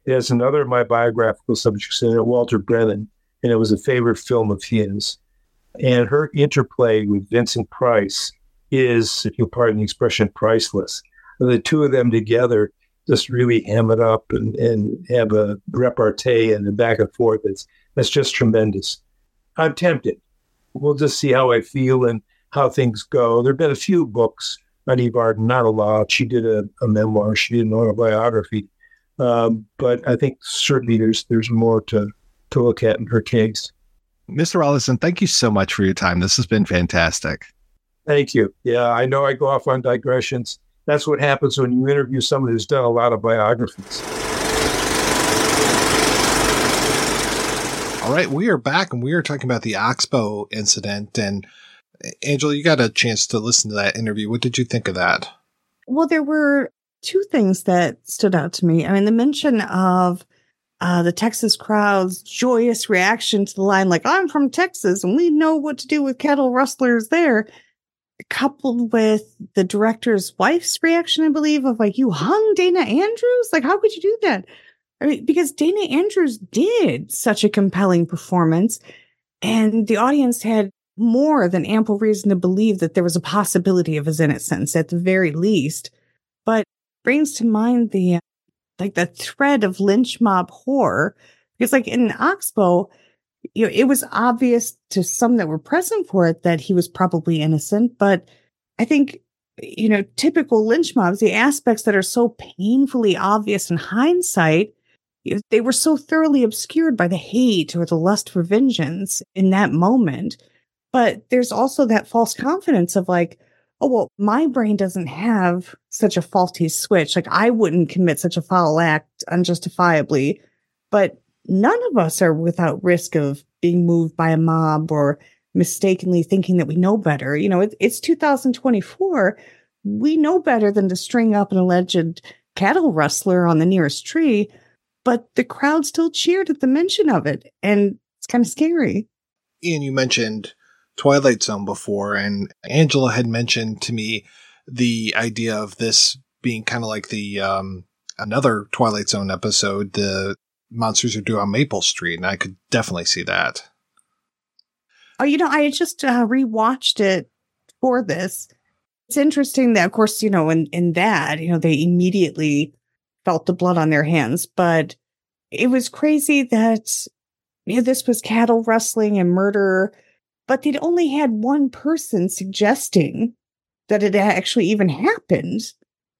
It has another of my biographical subjects in it, Walter Brennan, and it was a favorite film of his. And her interplay with Vincent Price is, if you'll pardon the expression, priceless. the two of them together just really ham it up and, and have a repartee and a back and forth. It's that's just tremendous. I'm tempted. We'll just see how I feel and how things go. There have been a few books on Eve Arden, not a lot. She did a, a memoir, she did an autobiography. Um, but I think certainly there's there's more to to look at in her case. Mr. Rollyson, thank you so much for your time. This has been fantastic. Thank you. Yeah, I know I go off on digressions. That's what happens when you interview someone who's done a lot of biographies. All right, we are back and we are talking about the Oxbow incident. And Angela, you got a chance to listen to that interview. What did you think of that? Well, there were two things that stood out to me. I mean, the mention of uh, the Texas crowd's joyous reaction to the line, like, I'm from Texas and we know what to do with cattle rustlers there, coupled with the director's wife's reaction, I believe, of like, you hung Dana Andrews? Like, how could you do that? I mean, because Dana Andrews did such a compelling performance, and the audience had more than ample reason to believe that there was a possibility of his innocence at the very least. But brings to mind the uh, like the thread of lynch mob horror. Because like in Oxbow, you know, it was obvious to some that were present for it that he was probably innocent. But I think, you know, typical lynch mobs, the aspects that are so painfully obvious in hindsight, they were so thoroughly obscured by the hate or the lust for vengeance in that moment. But there's also that false confidence of like, oh, well, my brain doesn't have such a faulty switch. Like I wouldn't commit such a foul act unjustifiably, but none of us are without risk of being moved by a mob or mistakenly thinking that we know better. You know, it, it's 2024. We know better than to string up an alleged cattle rustler on the nearest tree, but the crowd still cheered at the mention of it. And it's kind of scary. Ian, you mentioned Twilight Zone before, and Angela had mentioned to me the idea of this being kind of like the um, another Twilight Zone episode, the monsters are due on Maple Street, and I could definitely see that. Oh, you know, I just uh, rewatched it for this. It's interesting that, of course, you know, in in that, you know, they immediately felt the blood on their hands, but it was crazy that you know, this was cattle rustling and murder but they'd only had one person suggesting that it actually even happened.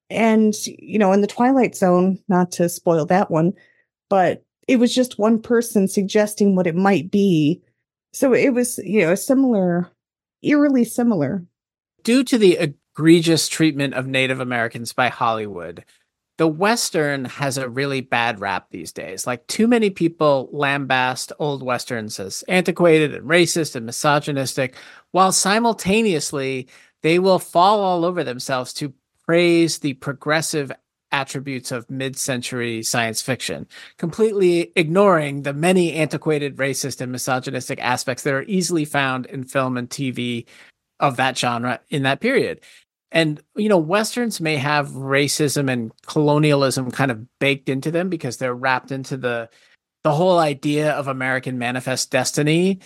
And, you know, in the Twilight Zone, not to spoil that one, but it was just one person suggesting what it might be. So it was, you know, similar, eerily similar. Due to the egregious treatment of Native Americans by Hollywood, the Western has a really bad rap these days. Like, too many people lambast old Westerns as antiquated and racist and misogynistic, while simultaneously they will fall all over themselves to praise the progressive attributes of mid century science fiction, completely ignoring the many antiquated, racist, and misogynistic aspects that are easily found in film and TV of that genre in that period. And, you know, Westerns may have racism and colonialism kind of baked into them because they're wrapped into the, the whole idea of American manifest destiny.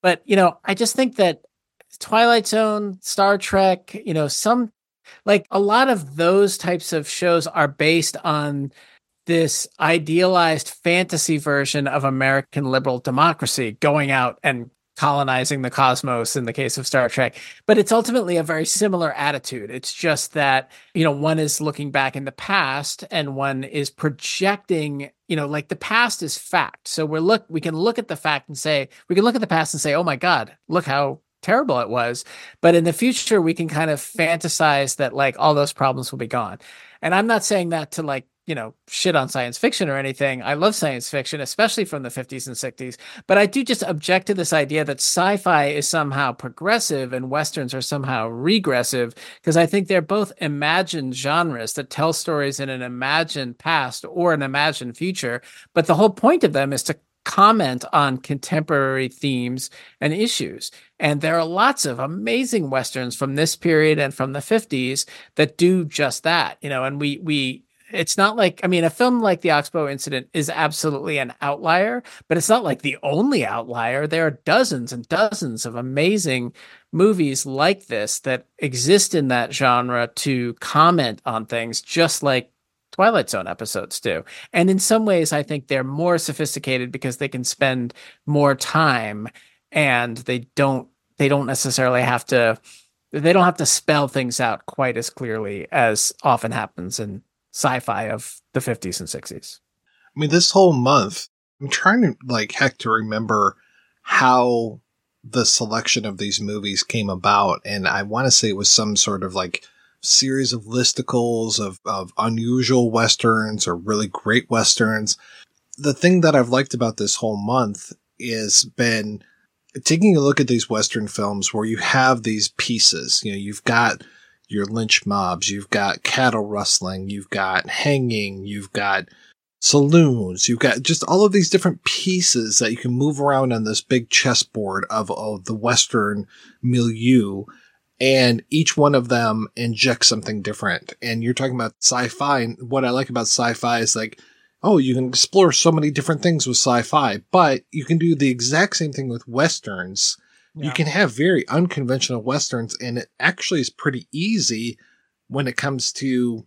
But, you know, I just think that Twilight Zone, Star Trek, you know, some like a lot of those types of shows are based on this idealized fantasy version of American liberal democracy going out and colonizing the cosmos in the case of Star Trek. But it's ultimately a very similar attitude. It's just that, you know, one is looking back in the past and one is projecting, you know, like the past is fact. So we're look we can look at the fact and say, we can look at the past and say, "Oh my god, look how terrible it was." But in the future we can kind of fantasize that like all those problems will be gone. And I'm not saying that to like you know, shit on science fiction or anything. I love science fiction, especially from the 50s and 60s. But I do just object to this idea that sci fi is somehow progressive and westerns are somehow regressive, because I think they're both imagined genres that tell stories in an imagined past or an imagined future. But the whole point of them is to comment on contemporary themes and issues. And there are lots of amazing westerns from this period and from the 50s that do just that, you know, and we we it's not like I mean a film like the Ox-Bow incident is absolutely an outlier, but it's not like the only outlier. There are dozens and dozens of amazing movies like this that exist in that genre to comment on things just like Twilight Zone episodes do. And in some ways I think they're more sophisticated because they can spend more time and they don't they don't necessarily have to they don't have to spell things out quite as clearly as often happens in sci-fi of the 50s and 60s. I mean, this whole month, I'm trying to like heck to remember how the selection of these movies came about, and I want to say it was some sort of like series of listicles of of unusual westerns or really great westerns. The thing that I've liked about this whole month is been taking a look at these western films where you have these pieces. You know, you've got your lynch mobs, you've got cattle rustling, you've got hanging, you've got saloons, you've got just all of these different pieces that you can move around on this big chessboard of, of the Western milieu. And each one of them injects something different. And you're talking about sci-fi. And what I like about sci-fi is like, oh, you can explore so many different things with sci-fi, but you can do the exact same thing with Westerns yeah. You can have very unconventional westerns, and it actually is pretty easy when it comes to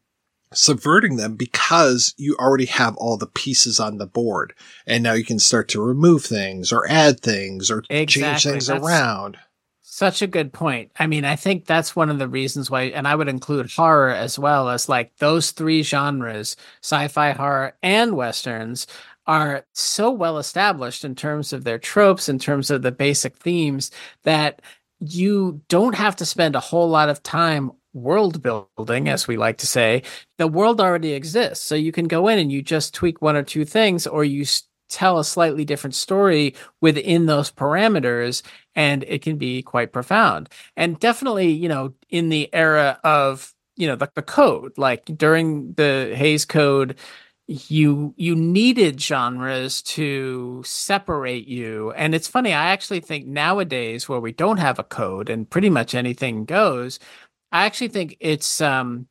subverting them because you already have all the pieces on the board. And now you can start to remove things or add things or exactly. change things that's around. Such a good point. I mean, I think that's one of the reasons why, and I would include horror as well as like those three genres sci fi, horror, and westerns are so well established in terms of their tropes, in terms of the basic themes, that you don't have to spend a whole lot of time world building, as we like to say. The world already exists. So you can go in and you just tweak one or two things, or you tell a slightly different story within those parameters, and it can be quite profound. And definitely, you know, in the era of you know the, the code like during the Hays Code you you needed genres to separate you. And it's funny i actually think nowadays where we don't have a code and pretty much anything goes i actually think it's um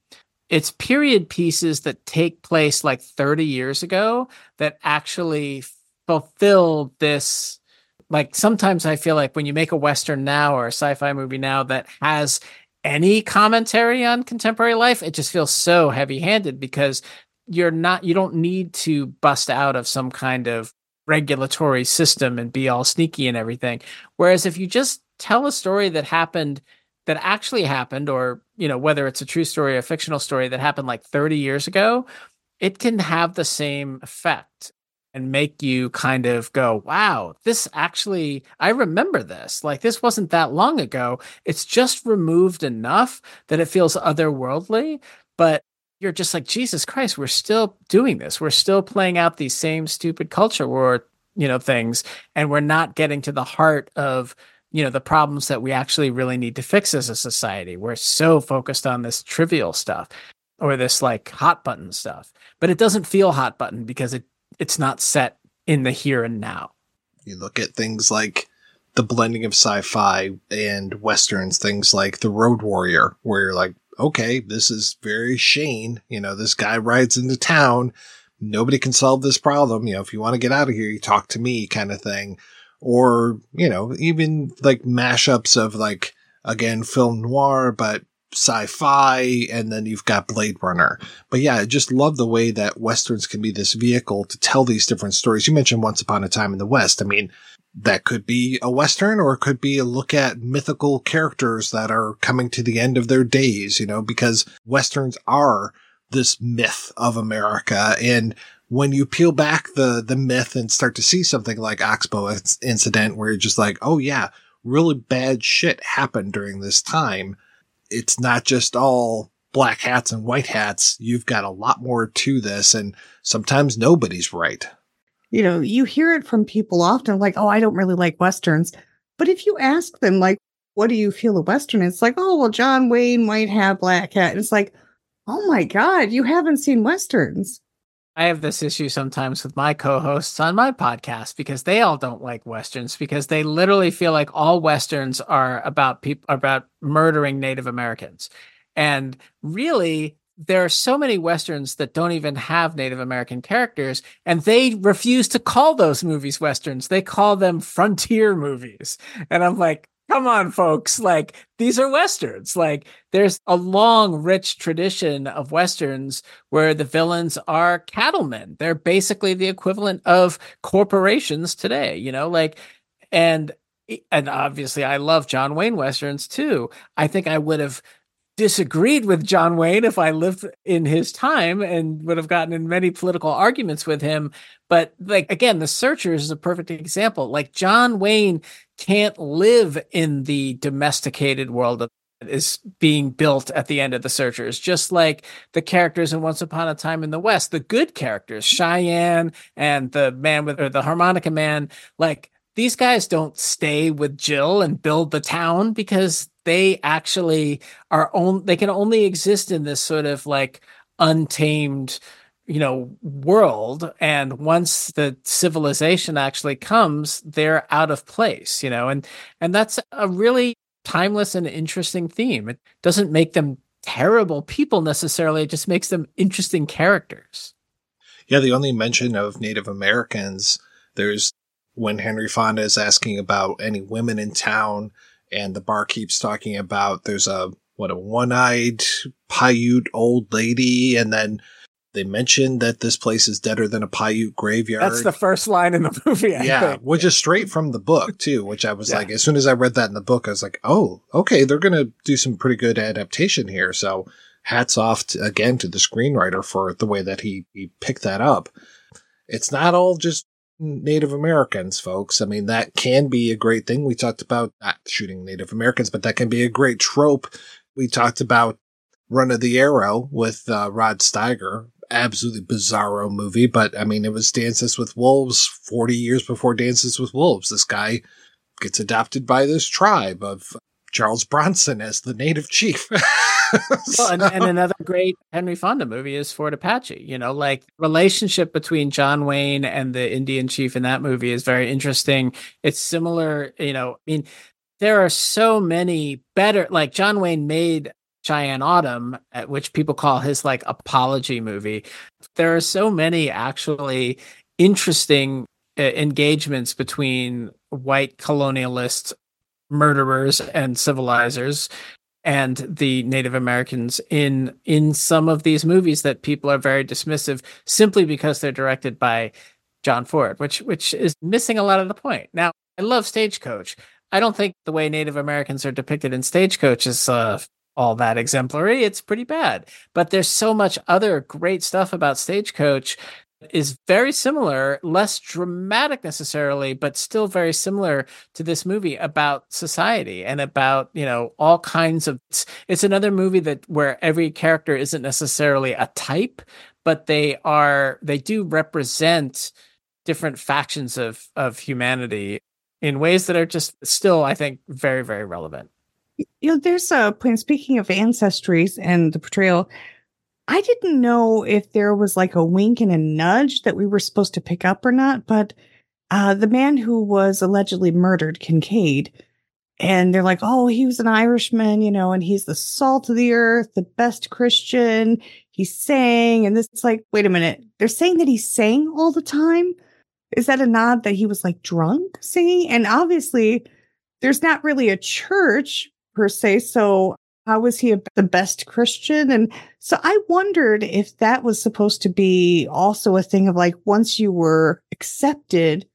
it's period pieces that take place like 30 years ago that actually fulfill this like sometimes i feel like when you make a western now or a sci-fi movie now that has any commentary on contemporary life it just feels so heavy-handed because you're not you don't need to bust out of some kind of regulatory system and be all sneaky and everything. Whereas if you just tell a story that happened that actually happened or you know whether it's a true story or a fictional story that happened like 30 years ago it can have the same effect and make you kind of go wow this actually i remember this. Like this wasn't that long ago. It's just removed enough that it feels otherworldly. But you're just like Jesus Christ, we're still doing this. We're still playing out these same stupid culture war, you know, things, and we're not getting to the heart of you know the problems that we actually really need to fix as a society. We're so focused on this trivial stuff or this like hot button stuff, but it doesn't feel hot button because it it's not set in the here and now. You look at things like the blending of sci-fi and westerns, things like The Road Warrior, where you're like, okay, this is very Shane. You know, this guy rides into town. Nobody can solve this problem. You know, if you want to get out of here, you talk to me kind of thing. Or, you know, even like mashups of like, again, film noir, but sci-fi and then you've got Blade Runner. But yeah, I just love the way that westerns can be this vehicle to tell these different stories. You mentioned Once Upon a Time in the West. I mean, that could be a Western or it could be a look at mythical characters that are coming to the end of their days, you know, because Westerns are this myth of America. And when you peel back the, the myth and start to see something like Ox-Bow incident where you're just like, oh yeah, really bad shit happened during this time. It's not just all black hats and white hats. You've got a lot more to this and sometimes nobody's right you know, you hear it from people often like, oh, I don't really like Westerns. But if you ask them, like, what do you feel a Western? It's like, oh, well, John Wayne, white hat, black hat. And it's like, oh my God, you haven't seen Westerns. I have this issue sometimes with my co-hosts on my podcast because they all don't like westerns because they literally feel like all westerns are about people about murdering Native Americans. And really there are so many westerns that don't even have Native American characters, and they refuse to call those movies westerns. They call them frontier movies. And I'm like, come on, folks. Like, these are westerns. Like, there's a long, rich tradition of westerns where the villains are cattlemen. They're basically the equivalent of corporations today, you know, like, and and obviously I love John Wayne westerns too. I think I would have disagreed with John Wayne if I lived in his time and would have gotten in many political arguments with him. But like again, the searchers is a perfect example. Like John Wayne can't live in the domesticated world of is being built at the end of the searchers just like the characters in once upon a time in the west the good characters cheyenne and the man with or the harmonica man like these guys don't stay with jill and build the town because they actually are on they can only exist in this sort of like untamed you know world. And once the civilization actually comes they're out of place you know? And and that's a really timeless and interesting theme. It doesn't make them terrible people necessarily it just makes them interesting characters. Yeah the only mention of native americans there's when henry fonda is asking about any women in town and the bar keeps talking about there's a what a one-eyed Paiute old lady, and then they mention that this place is deader than a Paiute graveyard. That's the first line in the [LAUGHS] movie. I yeah, think. which is straight from the book too. Which I was yeah. like, as soon as I read that in the book, I was like, oh, okay, they're gonna do some pretty good adaptation here. So hats off to, again to the screenwriter for the way that he he picked that up. It's not all just Native Americans, folks. I mean, that can be a great thing. We talked about not shooting Native Americans, but that can be a great trope. We talked about Run of the Arrow with uh, Rod Steiger. Absolutely bizarro movie, but I mean, it was Dances with Wolves 40 years before Dances with Wolves. This guy gets adopted by this tribe of Charles Bronson as the native chief. [LAUGHS] [LAUGHS] well, and, and, another great Henry Fonda movie is Fort Apache. You know, like relationship between John Wayne and the Indian chief in that movie is very interesting. It's similar, you know, I mean, there are so many better, like John Wayne made Cheyenne Autumn, which people call his like apology movie. There are so many actually interesting uh, engagements between white colonialists murderers and civilizers and the Native Americans in in some of these movies that people are very dismissive simply because they're directed by John Ford, which which is missing a lot of the point. Now, I love Stagecoach. I don't think the way Native Americans are depicted in Stagecoach is uh, all that exemplary. It's pretty bad. But there's so much other great stuff about Stagecoach is very similar, less dramatic necessarily, but still very similar to this movie about society and about, you know, all kinds of it's, it's another movie that where every character isn't necessarily a type, but they are they do represent different factions of of humanity in ways that are just still I think very very relevant. You know, there's a point speaking of ancestries and the portrayal I didn't know if there was like a wink and a nudge that we were supposed to pick up or not, but uh, the man who was allegedly murdered, Kincaid, and they're like, oh, he was an Irishman, you know, and he's the salt of the earth, the best Christian. He sang, and this is like, wait a minute, they're saying that he sang all the time. Is that a nod that he was like drunk singing? And obviously, there's not really a church per se. So how was he the best Christian? And so I wondered if that was supposed to be also a thing of like, once you were accepted,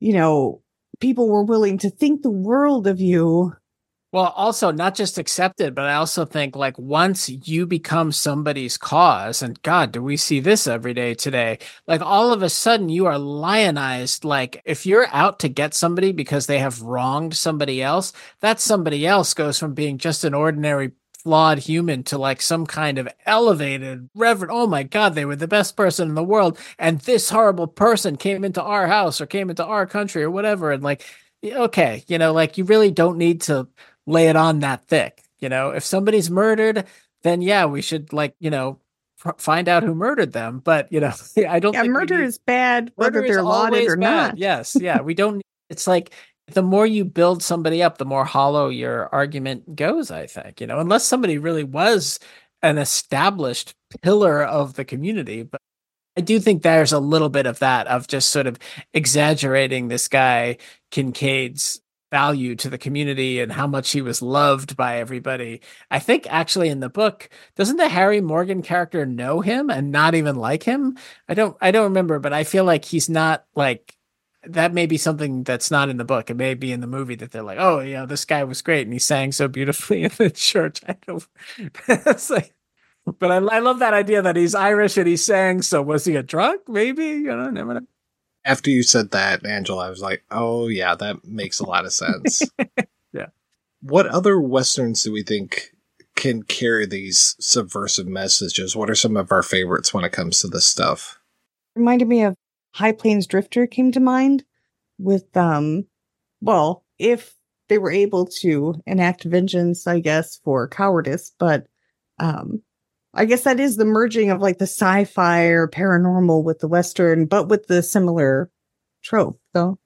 you know, people were willing to think the world of you. Well, also not just accepted, but I also think like once you become somebody's cause, and God, do we see this every day today? Like all of a sudden you are lionized. Like if you're out to get somebody because they have wronged somebody else, that somebody else goes from being just an ordinary flawed human to like some kind of elevated reverend. Oh my God, they were the best person in the world. And this horrible person came into our house or came into our country or whatever. And like, okay, you know, like you really don't need to lay it on that thick. You know, if somebody's murdered, then yeah, we should like, you know, f- find out who murdered them. But, you know, [LAUGHS] I don't Yeah, think murder need- is bad, whether Murder is they're lauded always or bad. not. Yes. Yeah. [LAUGHS] We don't, it's like the more you build somebody up, the more hollow your argument goes, I think, you know, unless somebody really was an established pillar of the community. But I do think there's a little bit of that, of just sort of exaggerating this guy Kincaid's value to the community and how much he was loved by everybody. I think actually in the book, doesn't the Harry Morgan character know him and not even like him? I don't I don't remember, but I feel like he's not like that may be something that's not in the book. It may be in the movie that they're like, oh, you know, this guy was great and he sang so beautifully in the church. [LAUGHS] I don't. it's like, but I, I love that idea that he's Irish and he sang. So was he a drunk? Maybe you know, never know. After you said that, Angela, I was like, oh, yeah, that makes a lot of sense. [LAUGHS] Yeah. What other Westerns do we think can carry these subversive messages? What are some of our favorites when it comes to this stuff? reminded me of High Plains Drifter came to mind with um well, if they were able to enact vengeance, I guess, for cowardice, but um I guess that is the merging of like the sci-fi or paranormal with the western, but with the similar trope, though.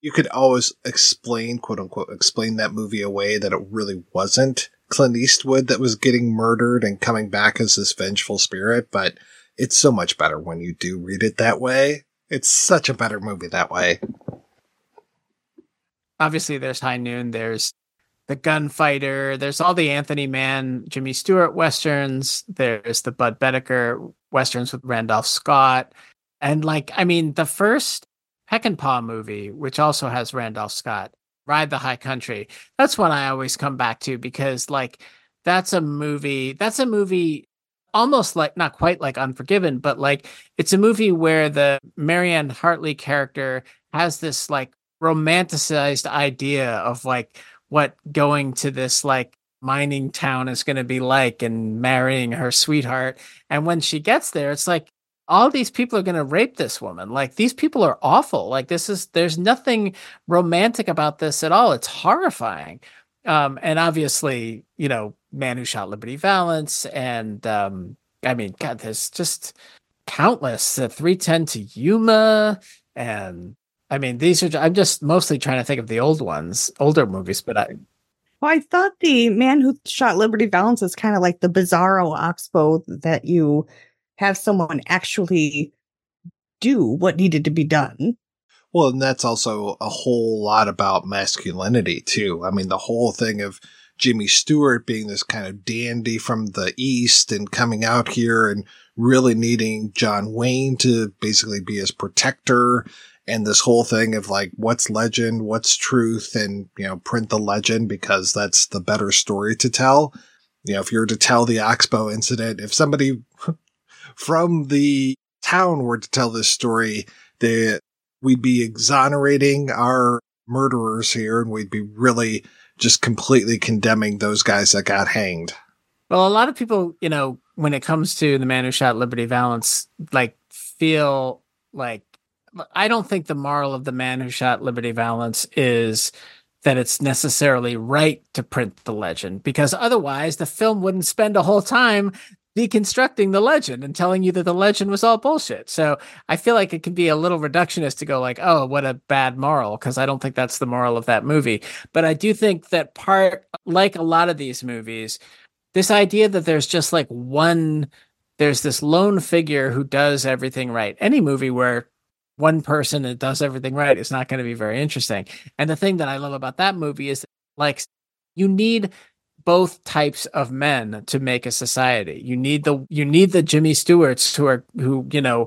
You could always explain, quote unquote, explain that movie away that it really wasn't Clint Eastwood that was getting murdered and coming back as this vengeful spirit, but it's so much better when you do read it that way. It's such a better movie that way. obviously there's High Noon, there's the Gunfighter, there's all the Anthony Mann, Jimmy Stewart westerns, there's the Budd Boetticher westerns with Randolph Scott, and like I mean the first Peckinpah movie, which also has Randolph Scott, Ride the High Country. That's one I always come back to because like that's a movie. That's a movie almost like not quite like Unforgiven, but like it's a movie where the Mariette Hartley character has this like romanticized idea of like what going to this like mining town is going to be like and marrying her sweetheart. And when she gets there, it's like all these people are going to rape this woman. Like these people are awful. Like this is there's nothing romantic about this at all. It's horrifying. Um, and obviously, you know, Man Who Shot Liberty Valance, and um, I mean, God, there's just countless. The 310 to Yuma, and I mean, these are. I'm just mostly trying to think of the old ones, older movies, but I. Well, I thought the man who shot Liberty Valance is kind of like the bizarro Ox-Bow that you have someone actually do what needed to be done. Well, and that's also a whole lot about masculinity too. I mean, the whole thing of Jimmy Stewart being this kind of dandy from the East and coming out here and really needing John Wayne to basically be his protector. And this whole thing of like, what's legend? What's truth? And, you know, print the legend because that's the better story to tell. You know, if you were to tell the Ox-Bow incident, if somebody [LAUGHS] from the town were to tell this story, they, we'd be exonerating our murderers here and we'd be really just completely condemning those guys that got hanged. Well, a lot of people, you know, when it comes to the man who shot Liberty Valance, like feel like I don't think the moral of the man who shot Liberty Valance is that it's necessarily right to print the legend because otherwise the film wouldn't spend a whole time deconstructing the legend and telling you that the legend was all bullshit. So I feel like it can be a little reductionist to go like, oh, what a bad moral, because I don't think that's the moral of that movie. But I do think that part, like a lot of these movies, this idea that there's just like one, there's this lone figure who does everything right. Any movie where one person that does everything right is not going to be very interesting. And the thing that I love about that movie is like you need both types of men to make a society. You need the you need the Jimmy Stewarts who are who you know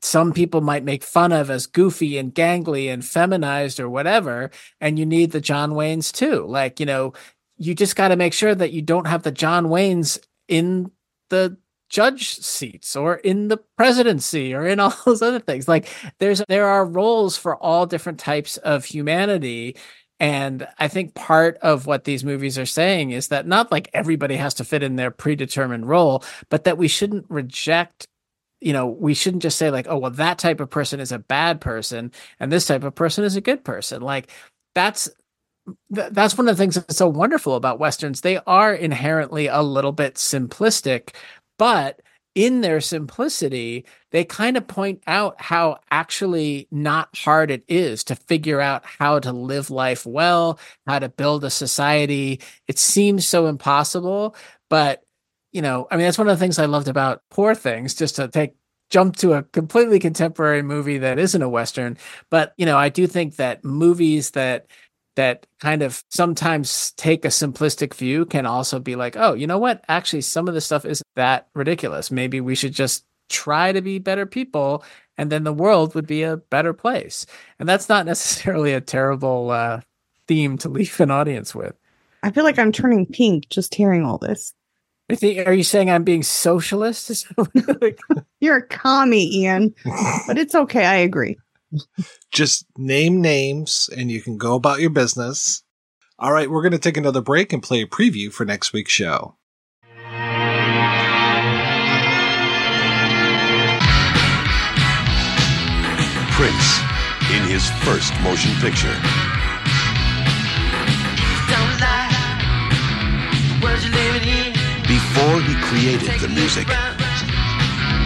some people might make fun of as goofy and gangly and feminized or whatever. And you need the John Waynes too. Like, you know, you just got to make sure that you don't have the John Waynes in the judge seats or in the presidency or in [LAUGHS] all those other things. Like there's there are roles for all different types of humanity. And I think part of what these movies are saying is that not like everybody has to fit in their predetermined role, but that we shouldn't reject you know, we shouldn't just say like, oh, well, that type of person is a bad person and this type of person is a good person. Like that's th- that's one of the things that's so wonderful about westerns. They are inherently a little bit simplistic, but in their simplicity, they kind of point out how actually not hard it is to figure out how to live life well, how to build a society. It seems so impossible, but you know, I mean, that's one of the things I loved about Poor Things, just to take jump to a completely contemporary movie that isn't a Western. But, you know, I do think that movies that that kind of sometimes take a simplistic view can also be like, oh, you know what? Actually, some of the stuff isn't that ridiculous. Maybe we should just try to be better people and then the world would be a better place. And that's not [LAUGHS] necessarily a terrible uh, theme to leave an audience with. I feel like I'm turning pink just hearing all this. Are you saying I'm being socialist? [LAUGHS] You're a commie, Ian, but it's okay. I agree. Just name names and you can go about your business. All right, we're going to take another break and play a preview for next week's show. Prince in his first motion picture. Before he created the music,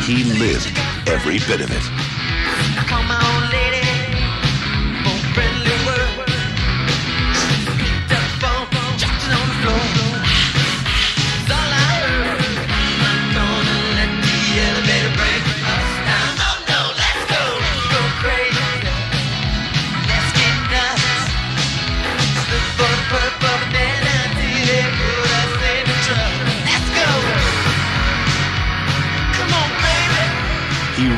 he lived every bit of it.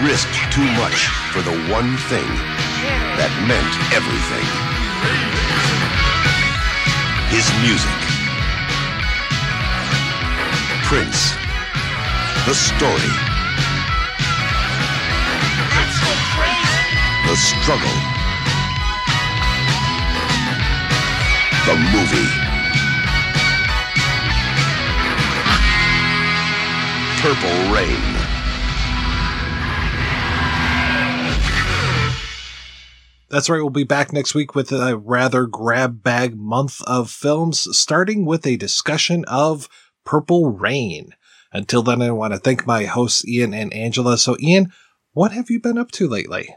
Risked too much for the one thing that meant everything. His music. Prince. The story. The struggle. The movie. Purple Rain. That's right. We'll be back next week with a rather grab bag month of films, starting with a discussion of Purple Rain. Until then, I want to thank my hosts, Ian and Angela. So, Ian, what have you been up to lately?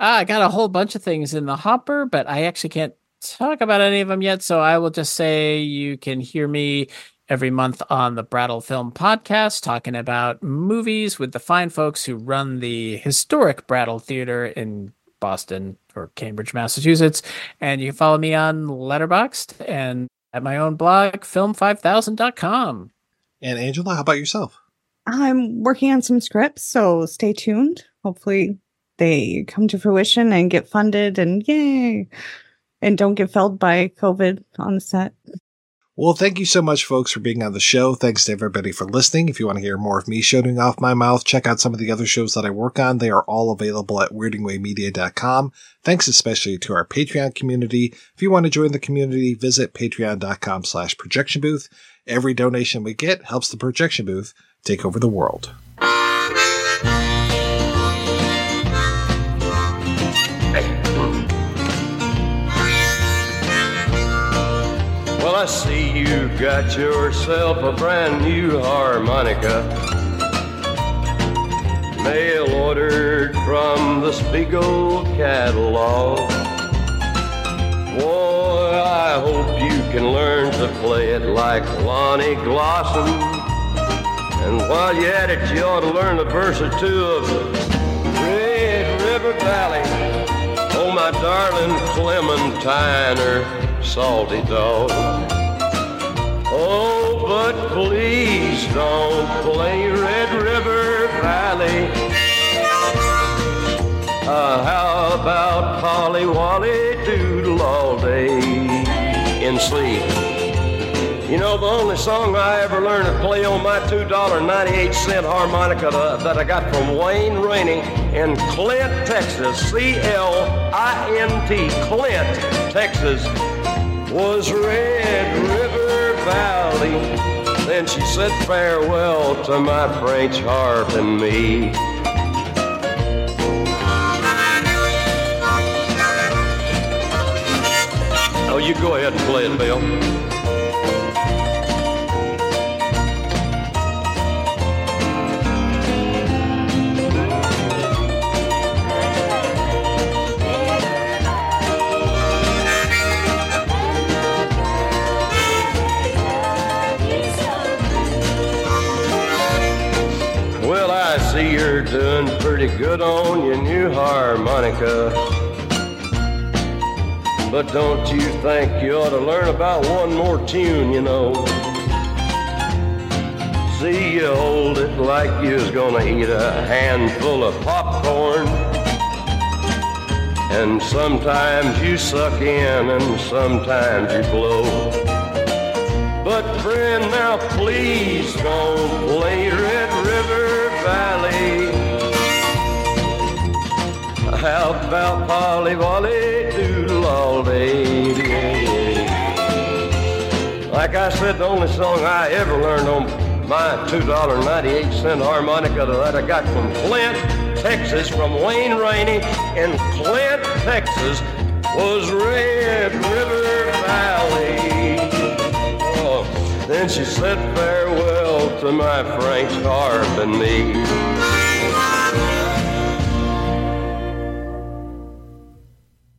Uh, I got a whole bunch of things in the hopper, but I actually can't talk about any of them yet. So I will just say you can hear me every month on the Brattle Film Podcast talking about movies with the fine folks who run the historic Brattle Theater in Boston or Cambridge, Massachusetts. And you can follow me on Letterboxd and at my own blog, film5000.com. And Angela, how about yourself? I'm working on some scripts, so stay tuned. Hopefully, they come to fruition and get funded and yay, and don't get felled by COVID on the set. Well, thank you so much, folks, for being on the show. Thanks to everybody for listening. If you want to hear more of me shouting off my mouth, check out some of the other shows that I work on. They are all available at weirdingwaymedia.com. Thanks especially to our Patreon community. If you want to join the community, visit patreon.com slash projection booth. Every donation we get helps the projection booth take over the world. I see you got yourself a brand new harmonica. Mail ordered from the Spiegel catalog. Boy, I hope you can learn to play it like Lonnie Glosson. And while you're at it, you ought to learn the verse or two of Red River Valley. Oh, my darling Clementine salty dog. Oh, but please don't play Red River Valley. Uh, how about Polly Wolly Doodle all day in sleep? You know, the only song I ever learned to play on my $2.98 harmonica that, that I got from Wayne Raney in Clint, Texas, C L I N T, Clint, Texas, was Red River Valley. Then she said farewell to my French harp and me. Oh, you go ahead and play it, Bill. Pretty good on your new harmonica. But don't you think you ought to learn about one more tune, you know? See, you hold it like you was gonna eat a handful of popcorn. And sometimes you suck in and sometimes you blow. But friend, now please don't play Red River Valley. How about Polly Wolly Doodle all day? Like I said, the only song I ever learned on my $2.98 harmonica that I got from Clint, Texas, from Wayne Raney in Clint, Texas, was Red River Valley. Oh, then she said farewell to my French harp and me.